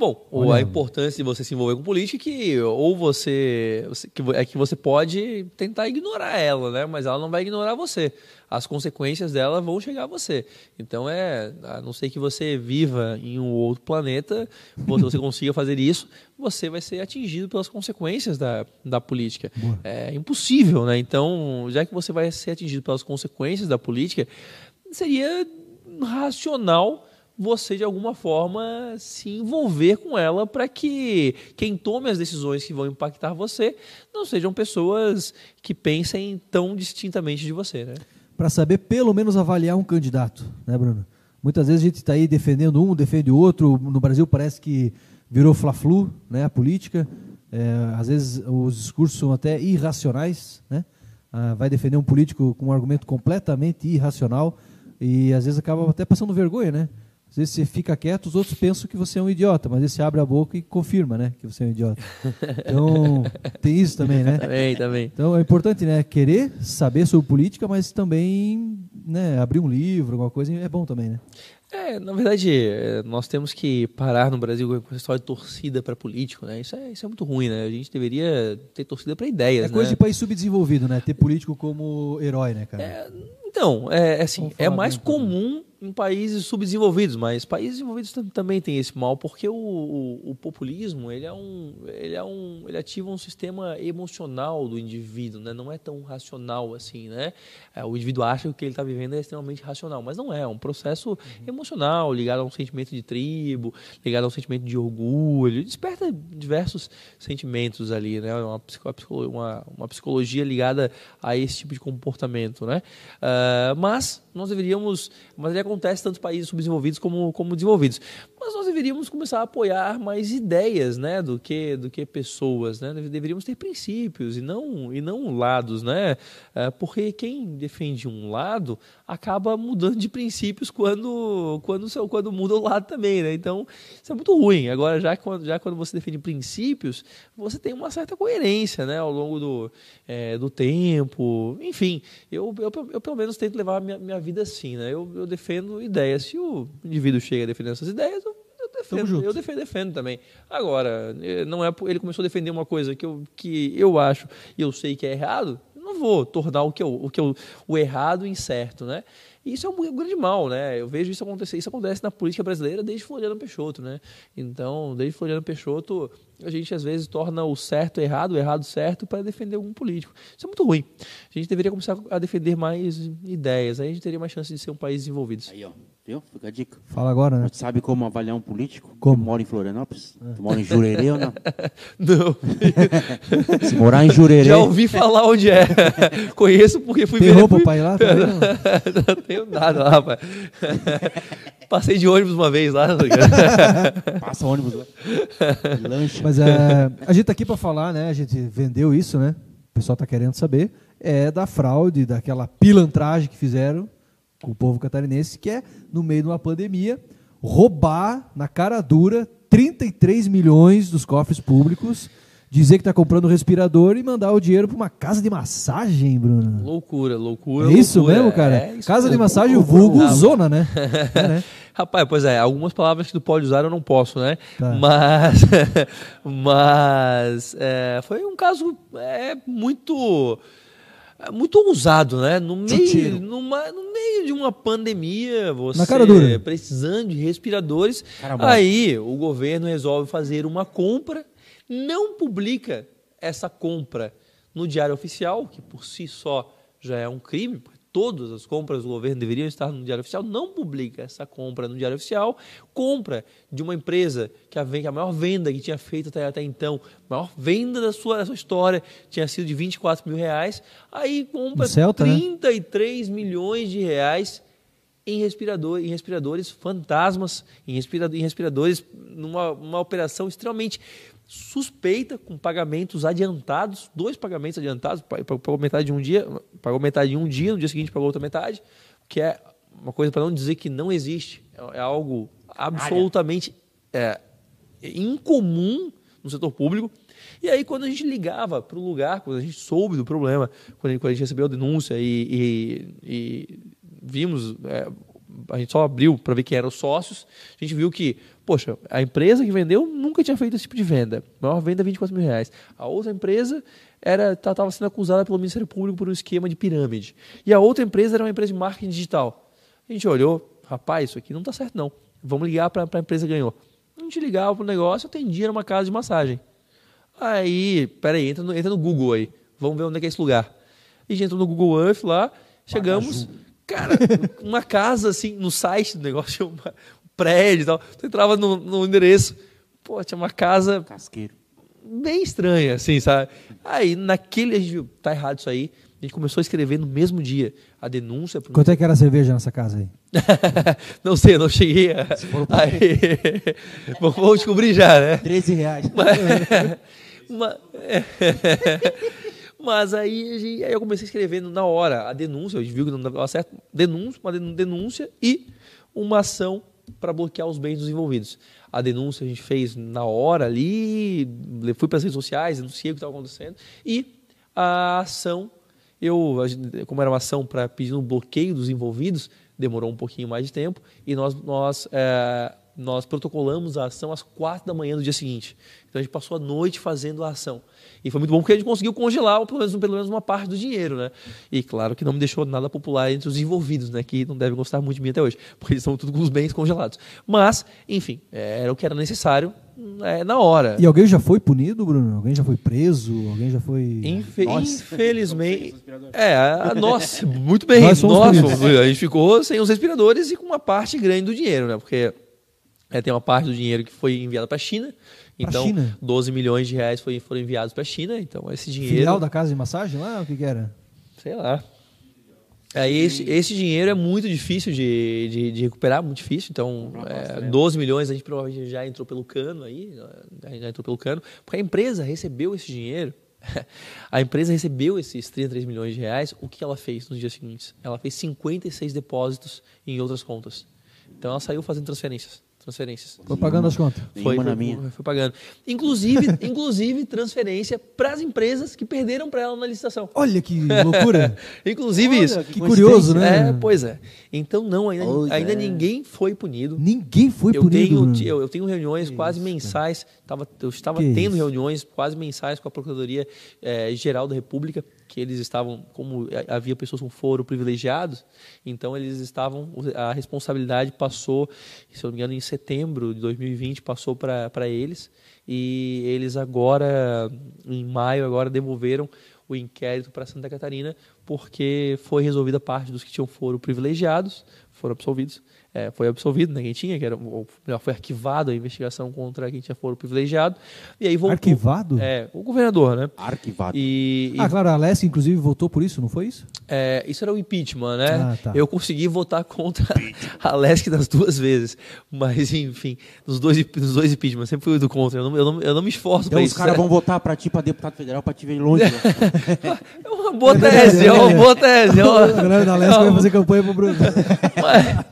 Bom, Olha. a importância de você se envolver com política é que ou você, é que você pode tentar ignorar ela, né? Mas ela não vai ignorar você. As consequências dela vão chegar a você. Então é, a não ser que você viva em um outro planeta, você consiga fazer isso, você vai ser atingido pelas consequências da, da política. Boa. É impossível, né? Então, já que você vai ser atingido pelas consequências da política, seria racional você de alguma forma se envolver com ela para que quem tome as decisões que vão impactar você não sejam pessoas que pensem tão distintamente de você, né? Para saber pelo menos avaliar um candidato, né, Bruno? Muitas vezes a gente está aí defendendo um, defende o outro. No Brasil parece que virou fla-flu, né, a política. É, às vezes os discursos são até irracionais, né? Ah, vai defender um político com um argumento completamente irracional e às vezes acaba até passando vergonha, né? Às vezes você fica quieto, os outros pensam que você é um idiota, mas você abre a boca e confirma, né, que você é um idiota. Então, tem isso também, né? Também, também. Então, é importante, né, querer saber sobre política, mas também, né, abrir um livro, alguma coisa, é bom também, né? É, na verdade, é, nós temos que parar no Brasil com essa história de torcida para político, né? Isso é, isso é muito ruim, né? A gente deveria ter torcida para ideias, É coisa né? de país subdesenvolvido, né? Ter político como herói, né, cara? É, então, é, é assim, é mais comum em países subdesenvolvidos, mas países desenvolvidos também têm esse mal, porque o, o, o, populismo ele é um, ele é um, ele ativa um sistema emocional do indivíduo, né? Não é tão racional assim, né? É, o indivíduo acha que o que ele está vivendo é extremamente racional, mas não é. É um processo uhum. emocional ligado a um sentimento de tribo, ligado a um sentimento de orgulho. Desperta diversos sentimentos ali, né? Uma, uma, uma psicologia ligada a esse tipo de comportamento, né? Uh, mas nós deveríamos, mas ele acontece tanto em países subdesenvolvidos como, como desenvolvidos. Mas nós deveríamos começar a apoiar mais ideias, né, do que do que pessoas, né? Deveríamos ter princípios e não e não lados, né? É, porque quem defende um lado acaba mudando de princípios quando quando quando muda o lado também, né? Então isso é muito ruim. Agora já quando já quando você defende princípios, você tem uma certa coerência, né, ao longo do, é, do tempo. Enfim, eu, eu, eu, pelo menos tento levar a minha, minha vida assim, né? Eu, eu defendo ideias. Se o indivíduo chega defendendo essas ideias, eu, eu defendo, eu defendo, defendo também. Agora, eh, não é ele começou a defender uma coisa que eu, que eu acho e eu sei que é errado, não vou tornar o que eu, o que eu, o errado incerto, né? E isso é um grande mal, né? Eu vejo isso acontecer. Isso acontece na política brasileira desde Floriano Peixoto, né? Então, desde Floriano Peixoto, a gente às vezes torna o certo errado, o errado certo para defender algum político. Isso é muito ruim. A gente deveria começar a defender mais ideias. Aí a gente teria mais chance de ser um país desenvolvido. Aí, ó. Viu? Fica a dica. Fala agora, né? Você sabe como avaliar um político? Como? Tu mora em Florianópolis? É. Tu mora em Jurerê ou não? Não. Se morar em Jurerê... Já ouvi falar onde é. Conheço porque fui Tem ver... roupa para ir lá? Também, não? não tenho nada lá, rapaz. Passei de ônibus uma vez lá. Passa ônibus lá. Lancha. Mas é, a gente tá aqui para falar, né? A gente vendeu isso, né? O pessoal tá querendo saber. É da fraude, daquela pilantragem que fizeram o povo catarinense, que é, no meio de uma pandemia, roubar na cara dura 33 milhões dos cofres públicos dizer que tá comprando respirador e mandar o dinheiro pra uma casa de massagem, Bruno. Loucura, loucura. É isso loucura. mesmo, cara? É isso casa de massagem, o vulgo zona, né? É, né? Rapaz, pois é, algumas palavras que tu pode usar eu não posso, né? Tá. Mas, mas é, foi um caso é, muito muito ousado, né? No meio, numa, no meio de uma pandemia, você precisando de respiradores, Cara mole. aí o governo resolve fazer uma compra, não publica essa compra no Diário Oficial, que por si só já é um crime, todas as compras do governo deveriam estar no Diário Oficial, não publica essa compra no Diário Oficial, compra de uma empresa que a, que a maior venda que tinha feito até, até então, a maior venda da sua, da sua história tinha sido de 24 mil reais, aí compra Celta, né? 33 milhões de reais em, respirador, em respiradores fantasmas, em, respira, em respiradores, numa uma operação extremamente suspeita, com pagamentos adiantados, dois pagamentos adiantados, pa- pa- pagou metade de um dia, pagou metade em um dia, no dia seguinte pagou outra metade, que é uma coisa para não dizer que não existe, é, é algo absolutamente é, incomum no setor público. E aí, quando a gente ligava para o lugar, quando a gente soube do problema, quando a gente, quando a gente recebeu a denúncia e, e- e vimos, é, a gente só abriu para ver quem eram os sócios, a gente viu que, poxa, a empresa que vendeu nunca tinha feito esse tipo de venda. A maior venda é 24 mil reais. A outra empresa era estava sendo acusada pelo Ministério Público por um esquema de pirâmide. E a outra empresa era uma empresa de marketing digital. A gente olhou, rapaz, isso aqui não está certo não. Vamos ligar para a empresa que ganhou. A gente ligava para o negócio, atendia numa casa de massagem. Aí, peraí, entra no, entra no Google aí. Vamos ver onde é que é esse lugar. E a gente entrou no Google Earth lá, chegamos, cara, uma casa assim, no site do negócio, tinha uma- um prédio e tal. Tu entrava no, no endereço, pô, tinha uma casa Casqueiro. bem estranha, assim, sabe? Aí, naquele, a gente viu, tá errado isso aí. A gente começou a escrever no mesmo dia a denúncia. pro- Quanto é que era a cerveja nessa casa aí? não sei, não cheguei a... Aí, vamos vamos descobrir já, né? 13 reais. Ma- Mas aí, aí eu comecei a escrever na hora a denúncia, eu viu que não dava certo, denúncia, uma den- denúncia e uma ação para bloquear os bens dos envolvidos. A denúncia a gente fez na hora ali, fui para as redes sociais, denunciei o que estava acontecendo e a ação, eu, como era uma ação para pedir um bloqueio dos envolvidos, demorou um pouquinho mais de tempo e nós, nós, eh, nós protocolamos a ação às quatro da manhã do dia seguinte. Então a gente passou a noite fazendo a ação. E foi muito bom porque a gente conseguiu congelar pelo menos, pelo menos uma parte do dinheiro, né? E claro que não me deixou nada popular entre os envolvidos, né? Que não devem gostar muito de mim até hoje, porque eles estão tudo com os bens congelados. Mas, enfim, é, era o que era necessário é, na hora. E alguém já foi punido, Bruno? Alguém já foi preso? Alguém já foi. Infe- Nós. Infelizmente. É, a, nós, muito bem. Nós punidos. a gente ficou sem os respiradores e com uma parte grande do dinheiro, né? Porque é, tem uma parte do dinheiro que foi enviada para a China. Então, China? 12 milhões de reais foi, foram enviados para a China. Então, esse dinheiro. Filial da casa de massagem lá? O que, que era? Sei lá. Aí esse, esse dinheiro é muito difícil de, de, de recuperar, muito difícil. Então, é, 12 milhões a gente provavelmente já entrou pelo cano aí, já já entrou pelo cano, porque a empresa recebeu esse dinheiro. A empresa recebeu esses 33 milhões de reais. O que ela fez nos dias seguintes? Ela fez 56 depósitos em outras contas. Então ela saiu fazendo transferências. Transferências. Foi pagando as contas. Foi, Nenhuma na foi, minha. foi- foi pagando. Inclusive, inclusive transferência para as empresas que perderam para ela na licitação. Olha que loucura! Inclusive Olha, isso. que curioso, né? É, pois é. Então, não, ainda, Pois ainda é. ninguém foi punido. Ninguém foi eu, punido. tenho, eu, eu tenho reuniões quase mensais, tava, eu estava Que tendo isso? reuniões quase mensais com a Procuradoria eh, Geral da República, que eles estavam, como eh, havia pessoas com foro privilegiados, então eles estavam, a responsabilidade passou, se eu não me engano, em setembro de 2020, passou para eles, e eles agora, em maio, agora devolveram o inquérito para Santa Catarina, porque foi resolvida parte dos que tinham foro privilegiados, foram absolvidos. É, foi absolvido, né? Quem tinha, que era, ou melhor, foi arquivado a investigação contra quem tinha foro privilegiado. E aí voltou. Arquivado? É, o governador, né? Arquivado. E, e, Ah, claro, a Alessia, inclusive, votou por isso, não foi isso? é, isso era o impeachment, né? Ah, tá. Eu consegui votar contra a Lesk das duas vezes. Mas, enfim, nos dois, nos dois impeachments, sempre fui do contra. Eu não, eu não, eu não me esforço Então os isso. caras vão votar pra ti, pra deputado federal, pra te ver longe. né? É uma boa tese, é uma boa tese. é uma- A galera da Alessia vai fazer campanha pro Bruno.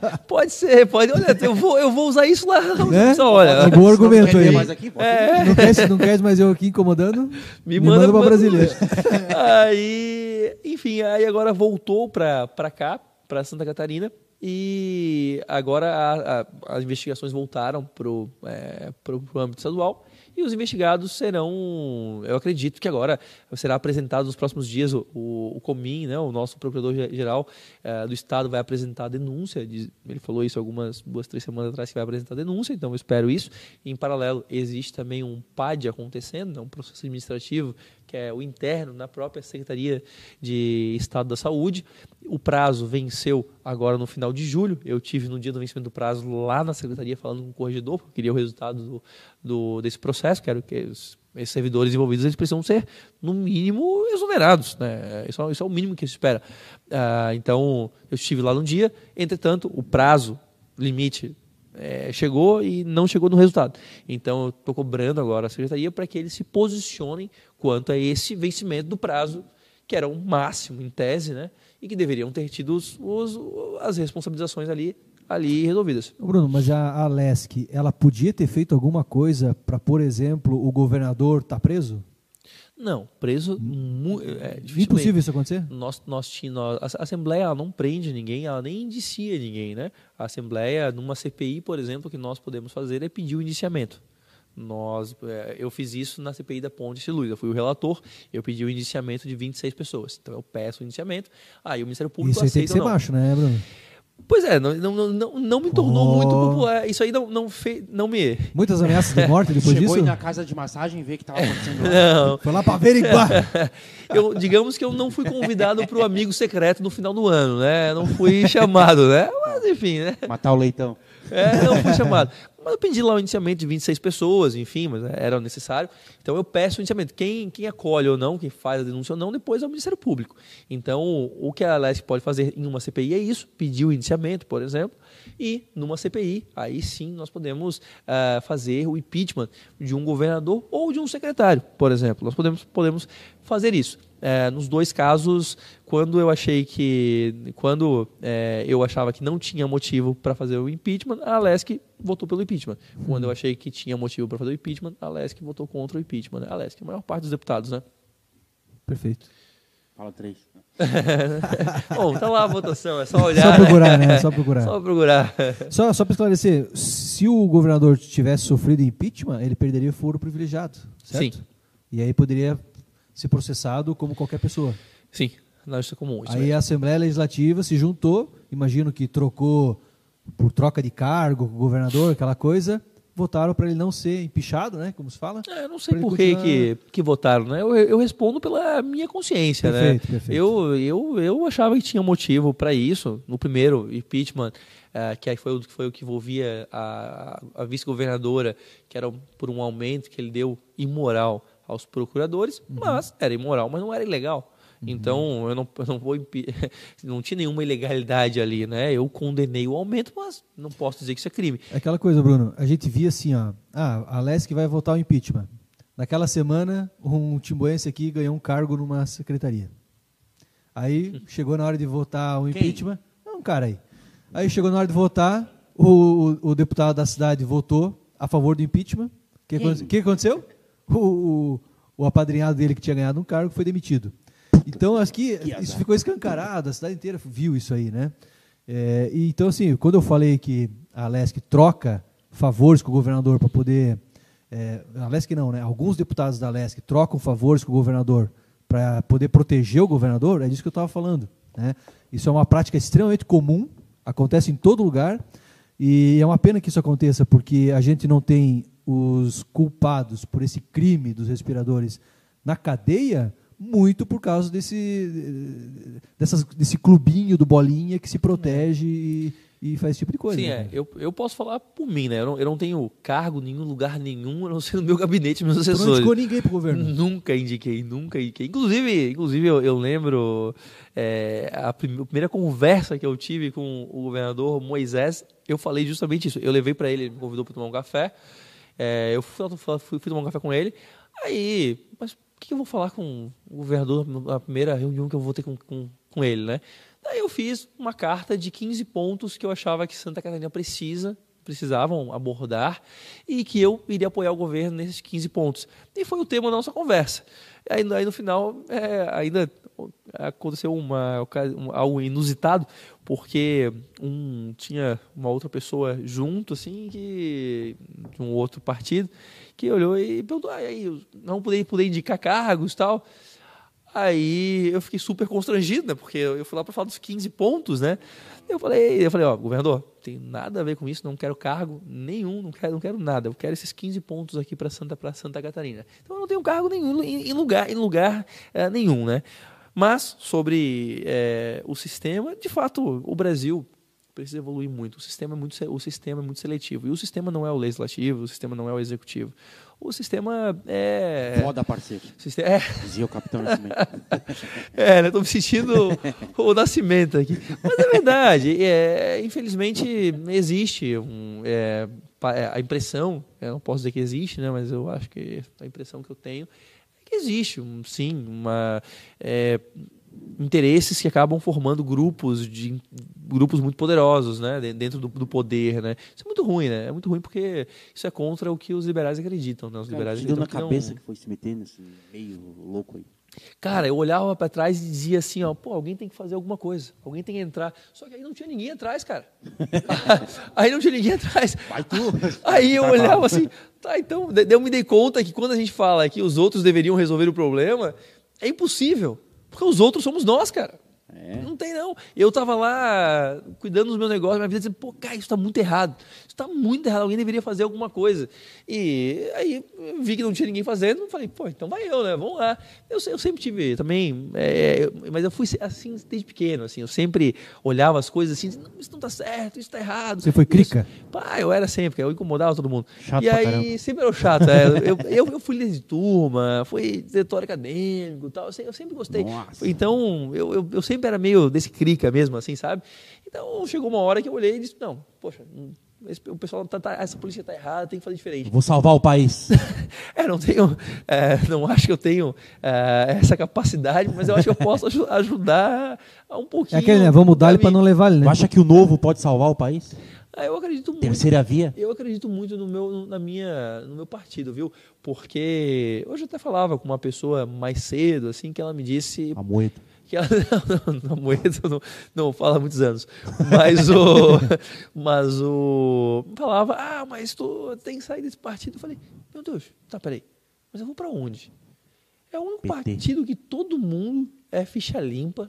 Pode, pode ser, pode. Olha, eu vou, eu vou usar isso lá. É? Só olha. É um bom argumento aí. Mais aqui, É, Não quer, não quer mais eu aqui incomodando? me, Me manda, manda pra manda- Brasília. Aí, enfim, aí agora voltou pra, pra cá, pra Santa Catarina. E agora a- a- as investigações voltaram pro, é, pro, pro âmbito estadual. E os investigados serão, eu acredito que agora será apresentado nos próximos dias o, o, o Comim, né, o nosso procurador-geral eh, do Estado vai apresentar a denúncia. ele falou isso algumas duas, três semanas atrás que vai apresentar a denúncia, então eu espero isso. em paralelo, existe também um PAD acontecendo, né, um processo administrativo que é o interno na própria Secretaria de Estado da Saúde. O prazo venceu agora no final de julho. Eu tive no dia do vencimento do prazo lá na secretaria falando com o corregedor, porque eu queria o resultado do, do- desse processo. Quero que os, esses servidores envolvidos eles precisam ser, no mínimo, exonerados. Né? Isso, é- isso é o mínimo que se espera. Ah, então, eu estive lá no dia. Entretanto, o prazo limite é, chegou e não chegou no resultado. Então, eu estou cobrando agora a secretaria para que eles se posicionem quanto a esse vencimento do prazo, que era o máximo, em tese, né? e que deveriam ter tido os, os- as responsabilizações ali, ali resolvidas. Bruno, mas a, Lesc, ela podia ter feito alguma coisa para, por exemplo, o governador estar preso? Não, preso mu- é. Impossível isso acontecer? Nós, nós tínhamos, a Assembleia ela não prende ninguém, ela nem indicia ninguém, né? A Assembleia, numa CPI, por exemplo, o que nós podemos fazer é pedir o indiciamento. Nós, é, eu fiz isso na CPI da Ponte de Luz, eu fui o relator, eu pedi o indiciamento de 26 pessoas. Então eu peço o indiciamento, aí o Ministério Público Isso aí tem que aceita ser macho, né, Bruno? Pois é, não, não, não, não, me tornou Oh. muito popular. Isso aí não, não, fe, não me... Muitas ameaças de morte depois Chegou disso? aí na casa de massagem e vê que estava acontecendo lá. Não, Foi lá para averiguar. eu, digamos que eu não fui convidado para o amigo secreto no final do ano, né? Não fui chamado, né? Mas enfim, né? Matar o leitão. É, não fui chamado. Mas eu pedi lá o indiciamento de 26 pessoas, enfim, mas era necessário. Então eu peço o indiciamento. Quem, quem acolhe ou não, quem faz a denúncia ou não, depois é o Ministério Público. Então, o que a LESC pode fazer em uma CPI é isso, pedir o indiciamento, por exemplo, e numa CPI, aí sim nós podemos ah, fazer o impeachment de um governador ou de um secretário, por exemplo. Nós podemos, podemos fazer isso. É, nos dois casos, quando eu achei que, quando é, eu achava que não tinha motivo para fazer o impeachment, a Lesc votou pelo impeachment. Quando eu achei que tinha motivo para fazer o impeachment, a Lesc votou contra o impeachment. A Lesc é a maior parte dos deputados, né? Perfeito. Fala três. Bom, tá lá a votação, é só olhar. Só né? procurar, né? Só procurar. Só procurar. Só, só para esclarecer, se o governador tivesse sofrido impeachment, ele perderia foro privilegiado, certo? Sim. E aí poderia ser processado como qualquer pessoa. Sim, na justiça comum. Isso aí mesmo. a Assembleia Legislativa se juntou, imagino que trocou por troca de cargo governador, aquela coisa, votaram para ele não ser empichado, né? Como se fala. É, eu não sei por que, continuar- que, que votaram, né? Eu, eu respondo pela minha consciência, né? Perfeito, perfeito. Eu, eu, eu achava que tinha motivo para isso. No primeiro impeachment, eh, que aí foi, o- foi o que envolvia a, a vice-governadora, que era por um aumento que ele deu imoral aos procuradores, Uhum. mas era imoral, mas não era ilegal. Então, eu não, eu não vou não tinha nenhuma ilegalidade ali, né? Eu condenei o aumento, mas não posso dizer que isso é crime. É aquela coisa, Bruno, a gente via assim, ó, ah, a Lesc vai votar o impeachment. Naquela semana, um timboense aqui ganhou um cargo numa secretaria. Aí chegou na hora de votar o Quem? impeachment, é um cara aí. Aí chegou na hora de votar, o, o, o deputado da cidade votou a favor do impeachment. O que, Quem? aconte- que aconteceu? O, o, apadrinhado dele que tinha ganhado um cargo foi demitido. Então, acho que Que isso ficou escancarado, a cidade inteira viu isso aí, né? É, e então, assim, quando eu falei que a Lesc troca favores com o governador para poder. É, a Lesc não, né? Alguns deputados da Lesc trocam favores com o governador para poder proteger o governador, é disso que eu estava falando. Né? Isso é uma prática extremamente comum, acontece em todo lugar, e é uma pena que isso aconteça, porque a gente não tem os culpados por esse crime dos respiradores na cadeia, muito por causa desse, dessas, desse clubinho do bolinha que se protege e, e faz esse tipo de coisa. Sim, né, é. Eu, eu posso falar por mim, né? Eu não, eu não tenho cargo, nenhum lugar nenhum, a não ser no meu gabinete, meus Tu não assessores. indicou ninguém pro governo. Nunca indiquei, nunca indiquei. Inclusive, inclusive eu, eu lembro é, a, prim- a primeira conversa que eu tive com o governador Moisés, eu falei justamente isso. Eu levei para ele, ele me convidou para tomar um café. É, eu fui, fui, fui tomar um café com ele. Aí, mas o que eu vou falar com o governador na primeira reunião que eu vou ter com, com, com ele, né? Daí eu fiz uma carta de 15 pontos que eu achava que Santa Catarina precisa, precisavam abordar e que eu iria apoiar o governo nesses 15 pontos. E foi o tema da nossa conversa. Aí, aí no final, é, ainda aconteceu uma, um, algo inusitado, porque um, tinha uma outra pessoa junto, assim, que, de um outro partido, que olhou e perguntou, ah, aí, não poder, poder indicar cargos e tal. Aí eu fiquei super constrangido, né? Porque eu fui lá para falar dos 15 pontos, né? Eu falei, eu falei, ó, governador, tem nada a ver com isso, não quero cargo nenhum, não quero, não quero nada. Eu quero esses 15 pontos aqui para Santa para Santa Catarina. Então eu não tenho cargo nenhum em, lugar, em lugar é, nenhum, né? Mas sobre é, o sistema, de fato, o Brasil precisa evoluir muito. O sistema é muito, o sistema é muito seletivo. E o sistema não é o legislativo, o sistema não é o executivo o sistema é. Foda, parceiro. Sistema, é. Dizia o Capitão Nascimento. é, né? Estou me sentindo o Nascimento aqui. Mas é verdade. É, infelizmente, existe um, é, é, a impressão, eu não posso dizer que existe, né, mas eu acho que a impressão que eu tenho que existe, um, sim, uma. É, interesses que acabam formando grupos de grupos muito poderosos, né, dentro do, do, poder, né. Isso é muito ruim, né? É muito ruim porque isso é contra o que os liberais acreditam, né? Os Cara, liberais deu na que cabeça não... que foi se meter nesse meio louco aí. Cara, eu olhava para trás e dizia assim, ó, pô, alguém tem que fazer alguma coisa, alguém tem que entrar. Só que aí não tinha ninguém atrás, cara. aí não tinha ninguém atrás. Vai tu. Aí eu olhava assim, tá, então, eu me dei conta que quando a gente fala que os outros deveriam resolver o problema, é impossível. Porque os outros somos nós, cara. É. Não tem, não. Eu tava lá cuidando dos meus negócios, minha vida dizendo, pô, cara, isso está muito errado. Está muito errado, alguém deveria fazer alguma coisa. E aí vi que não tinha ninguém fazendo, falei, pô, então vai eu, né? Vamos lá. Eu, eu sempre tive também, é, mas eu fui assim desde pequeno, assim, eu sempre olhava as coisas assim, não, isso não está certo, isso está errado. Você foi crica? Pá, eu era sempre, eu incomodava todo mundo. Chato e aí sempre era chato. É, eu, eu, eu, fui líder de turma, fui diretor acadêmico tal, eu sempre gostei. Nossa. Então, eu, eu, eu sempre era meio desse crica mesmo, assim, sabe? Então chegou uma hora que eu olhei e disse, não, poxa, esse, o pessoal tá, tá, essa polícia está errada, tem que fazer diferente. Vou salvar o país. é, não tenho, é, não acho que eu tenho é, essa capacidade, mas eu acho que eu posso ajudar a um pouquinho. É aquele, né? Vamos mudar ele para não levar ele, né? acha que o novo pode salvar o país? Ah, eu acredito muito. Terceira via? Eu acredito muito no meu, na minha, no meu partido, viu? Porque hoje eu até falava com uma pessoa mais cedo, assim, que ela me disse. Amoedo que ela não, não, não, não fala há muitos anos, mas o, mas o falava, ah, mas tu tem que sair desse partido. Eu falei, meu Deus, tá, peraí, mas eu vou para onde? É o único PT. partido que todo mundo é ficha limpa,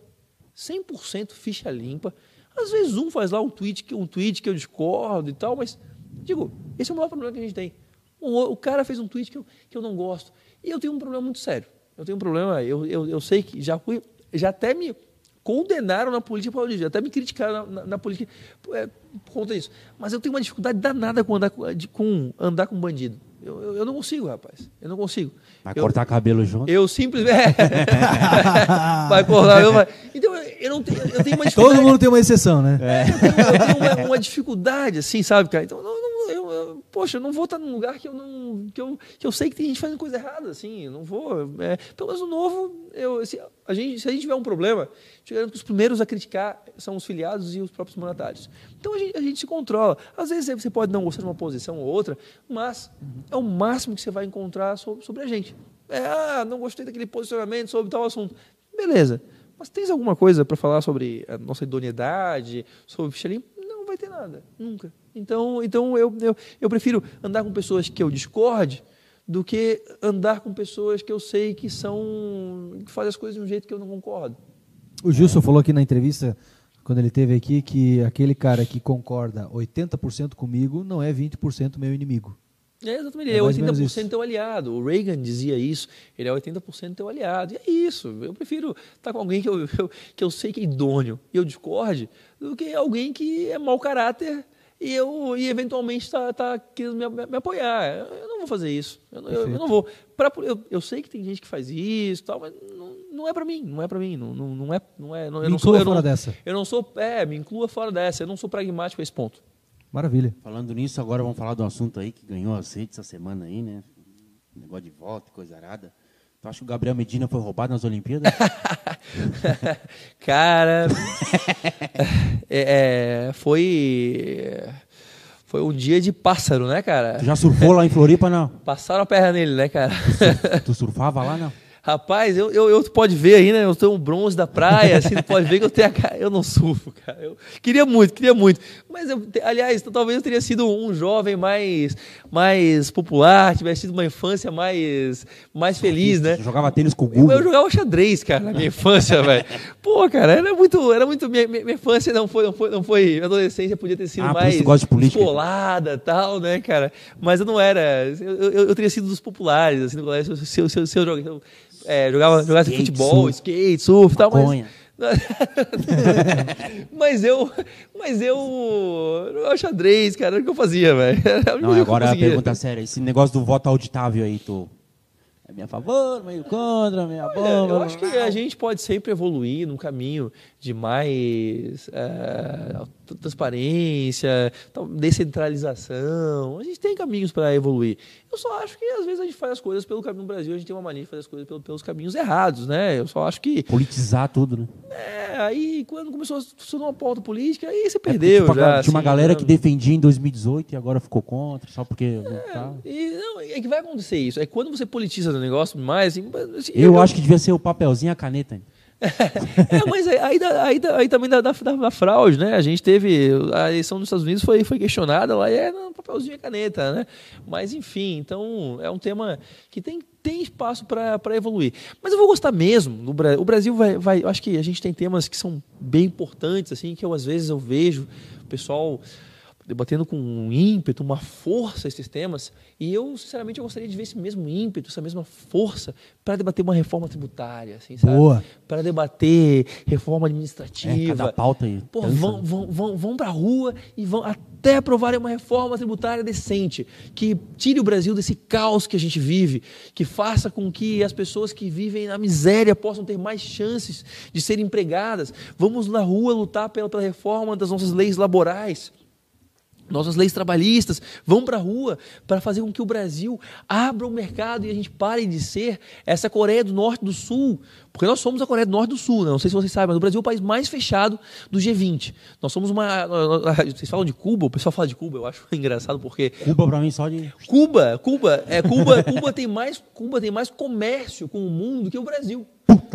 100% ficha limpa. Às vezes um faz lá um tweet, um tweet que eu discordo e tal, mas, digo, esse é o maior problema que a gente tem. O, o cara fez um tweet que eu, que eu não gosto. E eu tenho um problema muito sério. Eu tenho um problema, eu, eu, eu sei que já fui já até me condenaram na política paulista, até me criticaram na, na, na política é, por conta disso. Mas eu tenho uma dificuldade danada com andar com, de, com, andar com bandido. Eu, eu, eu, não consigo, rapaz. Eu não consigo. Vai eu, cortar cabelo junto? Eu simplesmente. vai cortar cabelo. Então, eu, não tenho, eu tenho uma dificuldade. Todo mundo tem uma exceção, né? É, eu tenho, eu tenho uma, uma, dificuldade, assim, sabe, cara? Então, não, eu, poxa, eu não vou estar num lugar que eu não que eu, que eu sei que tem gente fazendo coisa errada, assim, eu não vou. É, pelo menos no novo, eu, se, a gente, se a gente tiver um problema, garanto que os primeiros a criticar são os filiados e os próprios monetários. Então a gente, a gente se controla. Às vezes você pode não gostar de uma posição ou outra, mas é o máximo que você vai encontrar sobre, sobre a gente. É, ah, não gostei daquele posicionamento sobre tal assunto. Beleza. Mas tens alguma coisa para falar sobre a nossa idoneidade, sobre limpa? Não vai ter nada, nunca. Então, então eu, eu, eu prefiro andar com pessoas que eu discorde do que andar com pessoas que eu sei que são que fazem as coisas de um jeito que eu não concordo. O Gilson é. falou aqui na entrevista quando ele teve aqui que aquele cara que concorda 80% comigo não é 20% meu inimigo. É, exatamente, ele é, é 80% teu aliado. O Reagan dizia isso, ele é 80% teu aliado. E é isso. Eu prefiro estar com alguém que eu, eu, que eu sei que é idôneo e eu discorde, do que alguém que é mau caráter e eu e eventualmente está tá querendo me, me, apoiar. Eu não vou fazer isso. Eu, eu, eu não vou. Pra, eu, eu sei que tem gente que faz isso, tal, mas não, não é para mim. Não é para mim. Não, não, não é. Não é. Não, eu não sou. Eu fora não, dessa. Eu não sou. É, me inclua fora dessa. Eu não sou pragmático a esse ponto. Maravilha. Falando nisso, agora vamos falar de um assunto aí que ganhou as redes essa semana aí, né? Negócio de voto, coisa arada. Tu acha que o Gabriel Medina foi roubado nas Olimpíadas? Cara, é, é, foi foi um dia de pássaro, né, cara? tu já surfou lá em Floripa, não? Passaram a perna nele, né, cara? Tu surfava lá, não? Rapaz, eu, eu, eu tu pode ver aí, né? Eu tenho um bronze da praia, assim, tu pode ver que eu tenho a cara. Eu não surfo, cara. Eu queria muito, queria muito. Mas, eu, aliás, talvez eu teria sido um jovem mais, mais popular, tivesse tido uma infância mais, mais feliz, né? Tu jogava tênis com o Eu, Google. eu jogava xadrez, cara, na minha infância, velho. Pô, cara, era muito. Era muito minha, minha infância não foi, não foi, não foi. Minha adolescência podia ter sido Ah, mais e tal, né, cara? Mas eu não era. Eu, eu, eu teria sido dos populares, assim, no colégio. Se eu, se eu, se eu joga- eu, é, jogava, jogava Skate, futebol, surf. skate, surf e tal, mas. Mas eu. Mas eu. Eu xadrez, cara, era o que eu fazia, velho. Não, agora a pergunta séria. Esse negócio do voto auditável aí, tu... É meio a favor, meio contra, meio a Olha, favor... eu acho que a gente pode sempre evoluir num caminho de mais eh, transparência, descentralização. A gente tem caminhos para evoluir. Eu só acho que às vezes a gente faz as coisas pelo caminho no Brasil, a gente tem uma mania de fazer as coisas pelo- pelos caminhos errados, né? Eu só acho que Politizar tudo, né? é, aí quando começou a tornar uma pauta política, aí você É porque, perdeu tipo, já. Tinha uma assim, galera né? que defendia em 2018 e agora ficou contra, só porque... tá. E, não, é que vai acontecer isso. É quando você politiza o negócio mais. Assim, assim, Eu acho que devia ser o papelzinho e a caneta. hein? É, mas aí, aí, aí, também dá fraude, né? A gente teve. A eleição dos Estados Unidos foi, foi questionada lá e é no papelzinho e caneta, né? Mas, enfim, então é um tema que tem, tem espaço para evoluir. Mas eu vou gostar mesmo. Bra- o Brasil vai, vai. Eu acho que a gente tem temas que são bem importantes, assim, que eu às vezes eu vejo o pessoal debatendo com um ímpeto, uma força esses temas, e eu, sinceramente, eu gostaria de ver esse mesmo ímpeto, essa mesma força para debater uma reforma tributária, assim, sabe? Boa. Para debater reforma É, administrativa. cada pauta aí. Pô, vão, vão, vão, vão para a rua e vão até aprovarem uma reforma tributária decente, que tire o Brasil desse caos que a gente vive, que faça com que as pessoas que vivem na miséria possam ter mais chances de serem empregadas. Vamos na rua lutar pela, pela reforma das nossas leis laborais. Nossas leis trabalhistas vão para a rua para fazer com que o Brasil abra o mercado e a gente pare de ser essa Coreia do Norte e do Sul. Porque nós somos a Coreia do Norte e do Sul, né? não sei se vocês sabem, mas o Brasil é o país mais fechado do G20. Nós somos uma. Vocês falam de Cuba, o pessoal fala de Cuba, eu acho engraçado porque Cuba pra mim só de... Cuba, Cuba, é, Cuba, Cuba tem mais, Cuba tem mais comércio com o mundo que o Brasil.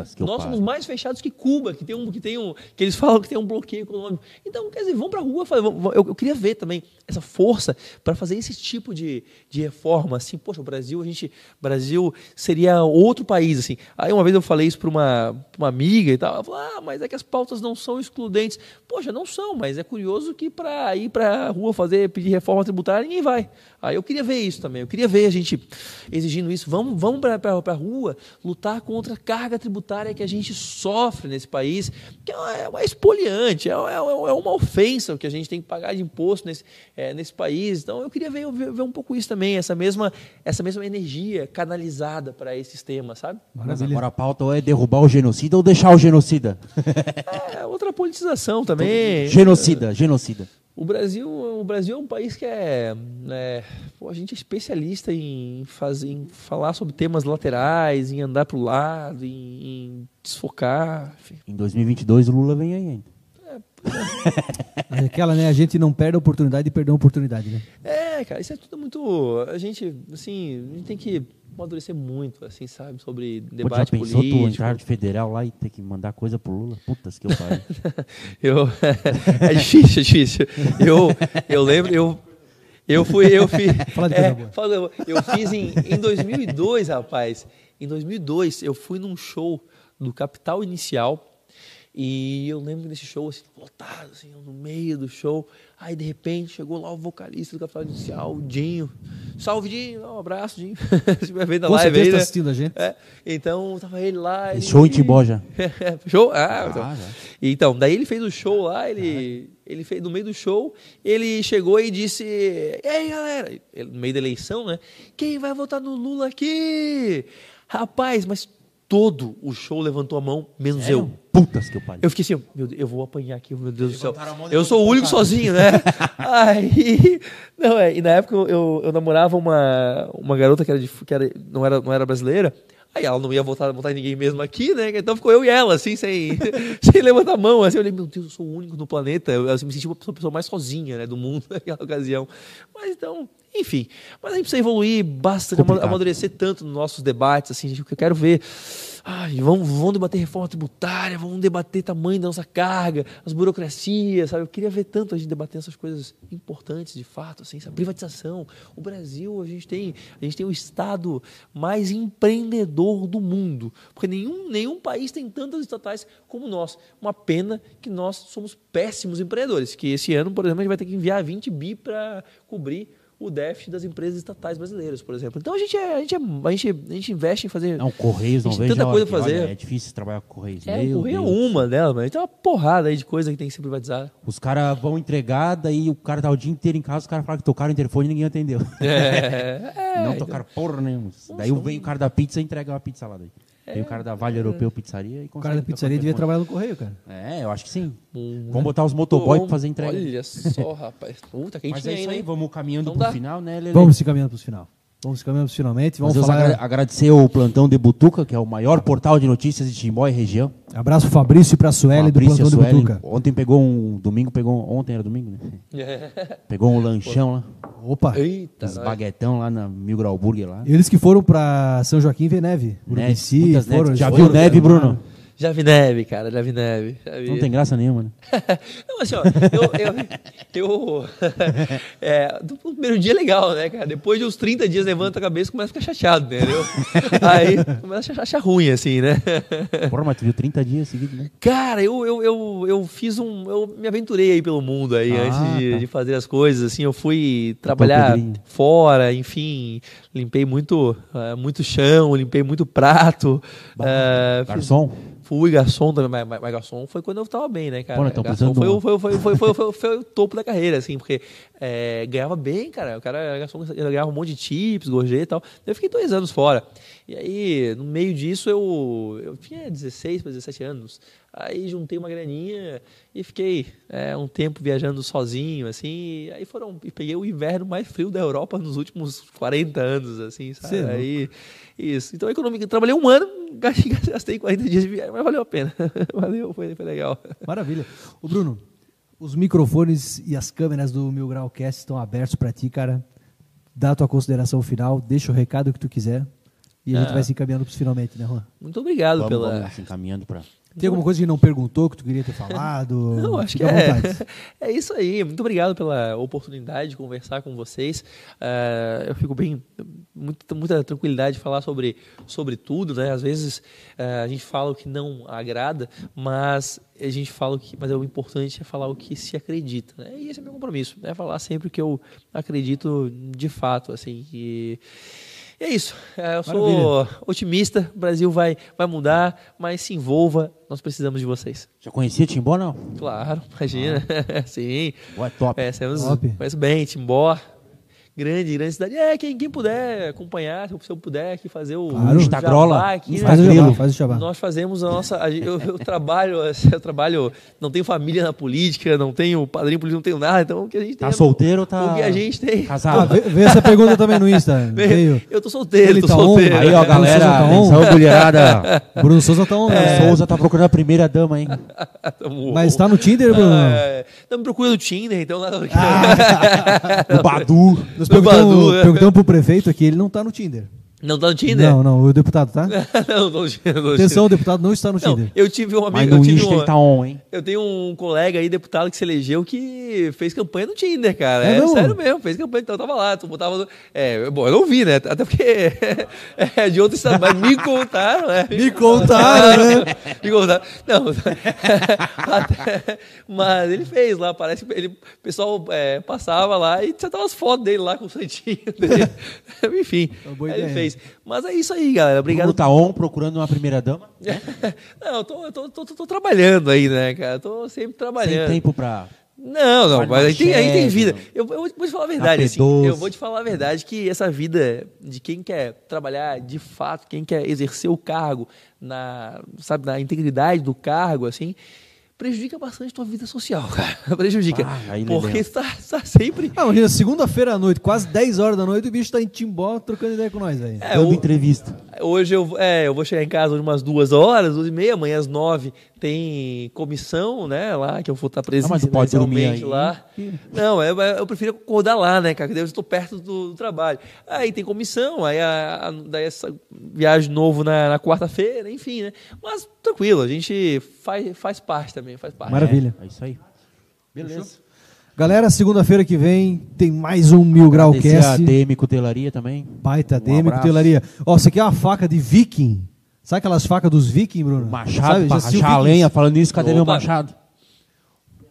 Que eu Nós somos mais fechados que Cuba, que tem um, que tem um, que eles falam que tem um bloqueio econômico. Então, quer dizer, vão para a rua. Eu, eu queria ver também essa força para fazer esse tipo de, de reforma. Assim, poxa, o Brasil, a gente, Brasil seria outro país. Assim. Aí uma vez eu falei isso para uma, pra uma amiga e tal. Ela falou: Ah, mas é que as pautas não são excludentes. Poxa, não são, mas é curioso que para ir para a rua fazer pedir reforma tributária ninguém vai. Aí eu queria ver isso também. Eu queria ver a gente exigindo isso. Vamos, vamos para a rua lutar contra a carga tributária que a gente sofre nesse país, que é uma, é é, uma- é uma- é ofensa o que a gente tem que pagar de imposto nesse, é, nesse país. Então eu queria ver, ver, ver um pouco isso também, essa mesma, essa mesma energia canalizada para esses temas, sabe? Mas Maravilha. agora a pauta ou é derrubar o genocida ou deixar o genocida. É outra politização também. genocida, genocida. O Brasil, o Brasil é um país que é, né, pô, a gente é especialista em fazer, em falar sobre temas laterais, em andar para o lado, em, em desfocar. enfim. Em 2022 o Lula vem aí ainda. É aquela, né? A gente não perde a oportunidade de perder a oportunidade, né? É, cara, isso é tudo muito. A gente, assim, a gente tem que amadurecer muito, assim, sabe, sobre Pô, já debate pensou tu político. entrar de federal lá e ter que mandar coisa pro Lula? Putas que eu pariu. Eu, é difícil, é difícil. Eu, eu lembro, eu, eu fui, eu fiz, Fala de coisa é, boa. fala- eu fiz em, em 2002, rapaz. Em 2002, eu fui num show do Capital Inicial e eu lembro desse show assim, lotado, assim, no meio do show. Aí de repente chegou lá o vocalista do Capital Inicial, o Dinho. Salve Dinho, um abraço Dinho. Se vai ver na Com live aí, tá né? assistindo a gente. É, então tava ele lá. Ele- show em Timbó já. show? Ah, então. Ah, já. Então, daí ele fez o show lá, ele, ele fez no meio do show, ele chegou e disse: E aí, galera? Ele, no meio da eleição, né? Quem vai votar no Lula aqui? Rapaz, mas todo o show levantou a mão, menos eu. Putas que eu pariu. Eu fiquei assim, meu Deus, eu vou apanhar aqui, meu Deus do céu. Eu sou o único colocaram. sozinho, né? Aí, não, é, e na época eu, eu, namorava uma, uma garota que, era de, que era, não, era, não era brasileira. Aí ela não ia votar, votar em ninguém mesmo aqui, né? Então ficou eu e ela, assim, sem, sem levantar a mão. Assim, eu olhei, meu Deus, eu sou o único no planeta. Eu assim, me senti uma pessoa, pessoa mais sozinha né, do mundo naquela ocasião. Mas então, enfim. Mas a gente precisa evoluir bastante, Complicado. amadurecer tanto nos nossos debates, assim, gente, o que eu quero ver. Ai, vamos, vamos debater reforma tributária, vamos debater tamanho da nossa carga, as burocracias, sabe? Eu queria ver tanto a gente debater essas coisas importantes, de fato, assim, sabe? Privatização. O Brasil, a gente tem, a gente tem o estado mais empreendedor do mundo, porque nenhum, nenhum país tem tantas estatais como nós. Uma pena que nós somos péssimos empreendedores, que esse ano, por exemplo, a gente vai ter que enviar 20 bi para cobrir o déficit das empresas estatais brasileiras, por exemplo. Então a gente, é, a gente, é, a gente, a gente investe em fazer Não, Correios não A vejo. tanta a coisa pra que, olha, fazer. é difícil trabalhar com Correios. É, Meu Correio é Deus. uma dela, mas tem uma porrada aí de coisa que tem que ser privatizada. Os caras vão entregar, daí o cara tá o dia inteiro em casa, os caras falam que tocaram o interfone e ninguém atendeu. É, é, não tocaram porra nenhuma. Daí vem o cara da pizza e entrega uma pizza lá. Daí. Tem o cara da Vale Europeu Pizzaria e O cara da pizzaria devia trabalhar no correio, cara. É, eu acho que sim. Hum, Vamos botar os motoboy pra fazer entrega. Olha só, rapaz. Puta, quente Mas é isso aí, hein? vamos caminhando Então pro dá. final, né, Lele? Vamos se caminhando para os final. Vamos caminhando finalmente. Vamos Vamos falar. agradecer o plantão de Butuca, que é o maior portal de notícias de Timbó e região. Abraço Fabrício e para a Sueli do Fabrício Plantão de Sueli. Butuca. Ontem pegou um. Domingo pegou. Ontem era domingo, né? Pegou um lanchão lá. Opa! Eita, Uns baguetão lá na Mil Grau Burger lá. Eles que foram para São Joaquim ver neve. Neve, Urubici, foram. Já foram, viu neve. Bruno? Já vi neve, cara, já vi neve. Já vi. Não tem graça nenhuma, né? Não, assim, ó, eu. eu, eu é, do primeiro dia é legal, né, cara? Depois de uns 30 dias levanta a cabeça e começa a ficar chateado, entendeu? Aí começa a achar ruim, assim, né? Porra, mas tu viu 30 dias seguidos, né? Cara, eu, eu, eu, eu fiz um. Eu me aventurei aí pelo mundo aí Ah, antes de, tá. de fazer as coisas. Assim, eu fui trabalhar fora, enfim, limpei muito, eh, muito chão, limpei muito prato. eh, fiz- Garçom? Fui garçom também, mas, mas- mas garçom foi quando eu tava bem, né, cara? Pô, garçom foi, uma. foi, foi, foi, foi, foi, foi o topo da carreira, assim, porque eh, ganhava bem, cara. O cara era garçom, ganhava um monte de tips, gorjeta e tal. Eu fiquei dois anos fora. E aí, no meio disso, eu, eu tinha 16 para 17 anos. Aí juntei uma graninha e fiquei eh, um tempo viajando sozinho, assim. Aí foram. E peguei o inverno mais frio da Europa nos últimos 40 anos, assim, sabe? É aí, isso. Então, econômica, trabalhei um ano, gastei, gastei 40 dias de viagem, mas valeu a pena. Valeu, foi, foi legal. Maravilha. Ô, Bruno, os microfones e as câmeras do Mil Grau Cast estão abertos para ti, cara. Dá a tua consideração final, deixa o recado que tu quiser. E a gente Ah. vai se encaminhando para os finalmente, né, Juan? Muito obrigado Vamos, pela. vamos se encaminhando pra... Tem alguma coisa que não perguntou que tu queria ter falado? Não, acho que Fica é. vontade. É isso aí. Muito obrigado pela oportunidade de conversar com vocês. Eh, eu fico bem, muito, muita tranquilidade de falar sobre, sobre tudo, né? Às vezes eh, a gente fala o que não agrada, mas a gente fala o que, mas é o importante é falar o que se acredita, né? E esse é meu compromisso, é falar sempre o que eu acredito de fato, assim. E, e é isso. Eh, Eu sou otimista. O Brasil vai, vai mudar, mas se envolva. Nós precisamos de vocês. Já conhecia Timbó, não? Claro, imagina. Sim. Ué, top. É, temos, Top. conheço bem, Timbó. Grande, grande cidade. É, quem, quem puder acompanhar, se eu- puder aqui fazer o Claro. Instagrola. aqui, Faz o né? jabá, faz o jabá. Nós fazemos a nossa. Eu, eu trabalho, eu trabalho, não tenho família na política, não tenho padrinho político, não tenho nada. Então o que a gente tem. Tá é- solteiro ou tá O que a gente tem. Ah, casado? vê, vê essa pergunta também no Insta. Veio. Eu tô solteiro, Ele tô tá on? solteiro. Aí, ó, Bruno galera, Souza tá on? mulherada. Bruno Souza tá on, O né? Souza tá procurando a primeira dama, hein? Tamo- Mas tá no Tinder, Bruno? É, não me procura no Tinder, então nada brincando. O Badu. No perguntamos, Badu, é. perguntamos pro prefeito aqui, ele não tá no Tinder. Não tá no Tinder? Não, não, o deputado tá? não, não, não, não, Atenção, o deputado não está no Não, Tinder. eu tive um amigo. Mas eu no tive Insta um, ele tá on, hein? Eu tenho um colega aí, deputado, que se elegeu, que fez campanha no Tinder, cara. É É, sério mesmo, fez campanha, então eu tava lá, tu botava no... É, bom, eu não vi, né? Até porque é de outro estado, mas me contaram, né? Me contaram, né? me contaram. Não, até- mas ele fez lá, parece que ele, o pessoal é, passava lá e tinha as fotos dele lá com o santinho dele. Enfim, Uma boa aí ele ideia. Mas é isso aí, galera. Bruno Obrigado tá on procurando uma primeira dama. não, eu tô, eu tô, tô, tô- trabalhando aí, né, cara? Tô sempre Sem trabalhando. tempo pra... Não, não, mas aí tem, aí tem vida. Eu, eu vou te falar a verdade, assim. Eu vou te falar a verdade que essa vida de quem quer trabalhar de fato, quem quer exercer o cargo na, sabe, na integridade do cargo, assim, prejudica bastante tua vida social, cara. Prejudica. Ah, aí, porque tu tá, tá sempre. Ah, imagina, segunda-feira à noite, quase 10 horas da noite, o bicho tá em Timbó trocando ideia com nós aí. É, dando o- entrevista. Hoje eu, é, eu vou chegar em casa hoje umas duas horas, duas e meia, amanhã às nove tem comissão, né, lá, que eu vou estar presente Ah, mas pode dormir lá. Não, eu, eu prefiro acordar lá, né, cara, que eu estou perto do, do trabalho. Aí tem comissão, aí a, a- daí essa viagem de novo na, na quarta-feira, enfim, né. Mas tranquilo, a gente faz, faz parte também, faz parte. Maravilha. É, é isso aí. Beleza. Galera, segunda-feira que vem tem mais um Mil Grau Cast. DM Cutelaria também. Baita Um DM abraço. Cutelaria. Ó, você quer uma faca de viking? Sabe aquelas facas dos viking, Bruno? Machado Sabe? pra Já assistiu rachar a Vikings? lenha. Falando nisso, cadê meu Opa. machado?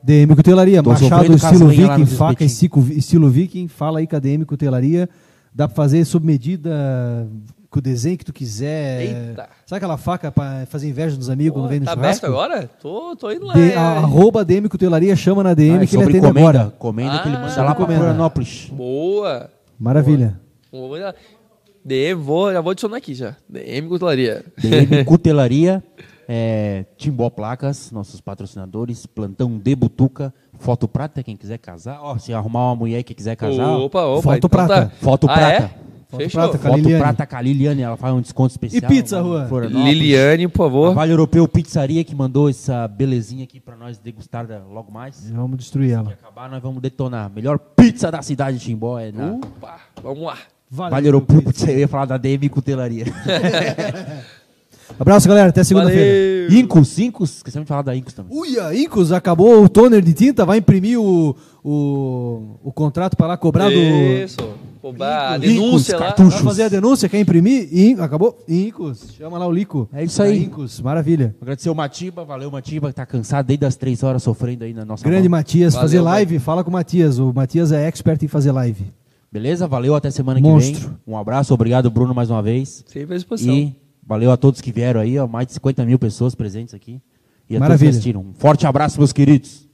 DM Cutelaria, Tô Machado estilo viking, faca estilo, estilo viking. Fala aí com a DM Cutelaria. Dá pra fazer sob medida, com o desenho que tu quiser. Eita. Sabe aquela faca pra fazer inveja dos amigos Pô, quando vem no tá churrasco? aberto agora? Tô, tô indo lá. De, é. a- arroba DM Cutelaria, chama na DM Ah, é que ele sobre atende comenda. agora. Comenda que ele Ah, manda lá pra comenda. Florianópolis. Boa. Maravilha. Lá. DM, vou, já vou adicionar aqui já. DM Cutelaria. DM Cutelaria, é, Timbó Placas, nossos patrocinadores, Plantão de Butuca, Foto Prata, quem quiser casar. Ó, se arrumar uma mulher que quiser casar, Opa, opa. Foto então prata. Tá. Foto ah, prata. É? Foto Fechou. prata, com a Foto. Prata com a Liliane, ela faz um desconto especial. pizza, lá em Juan? Liliane, por favor. Vale Europeu Pizzaria que mandou essa belezinha aqui pra nós degustar logo mais. Vamos destruir Se ela. acabar, nós vamos detonar. Melhor pizza da cidade de Timbó é na Opa, vamos lá. Vale Europeu Pizzaria. Eu ia falar da DM Cutelaria. Abraço, galera. Até segunda-feira. Valeu. Incos, Incos. Esquecemos de falar da Incos também. Uia, Incos, acabou o toner de tinta, vai imprimir o, o, o contrato para lá cobrar do. Isso. Cobrar a Incos, denúncia lá. cartuchos. Vai fazer a denúncia, quer imprimir? In- acabou? Incos, chama lá o Lico. É isso aí. Incos, maravilha. Agradecer o Matiba, valeu Matiba, que tá cansado desde as três horas sofrendo aí na nossa Grande mão. Matias, Valeu, fazer vai. live, fala com o Matias. O Matias é expert em fazer live. Beleza? Valeu, até semana que Monstro. vem. Um abraço, obrigado Bruno mais uma vez. Sempre à disposição. E valeu a todos que vieram aí, ó, mais de 50 mil pessoas presentes aqui. E a todos que Maravilha. assistiram. Um forte abraço, meus queridos.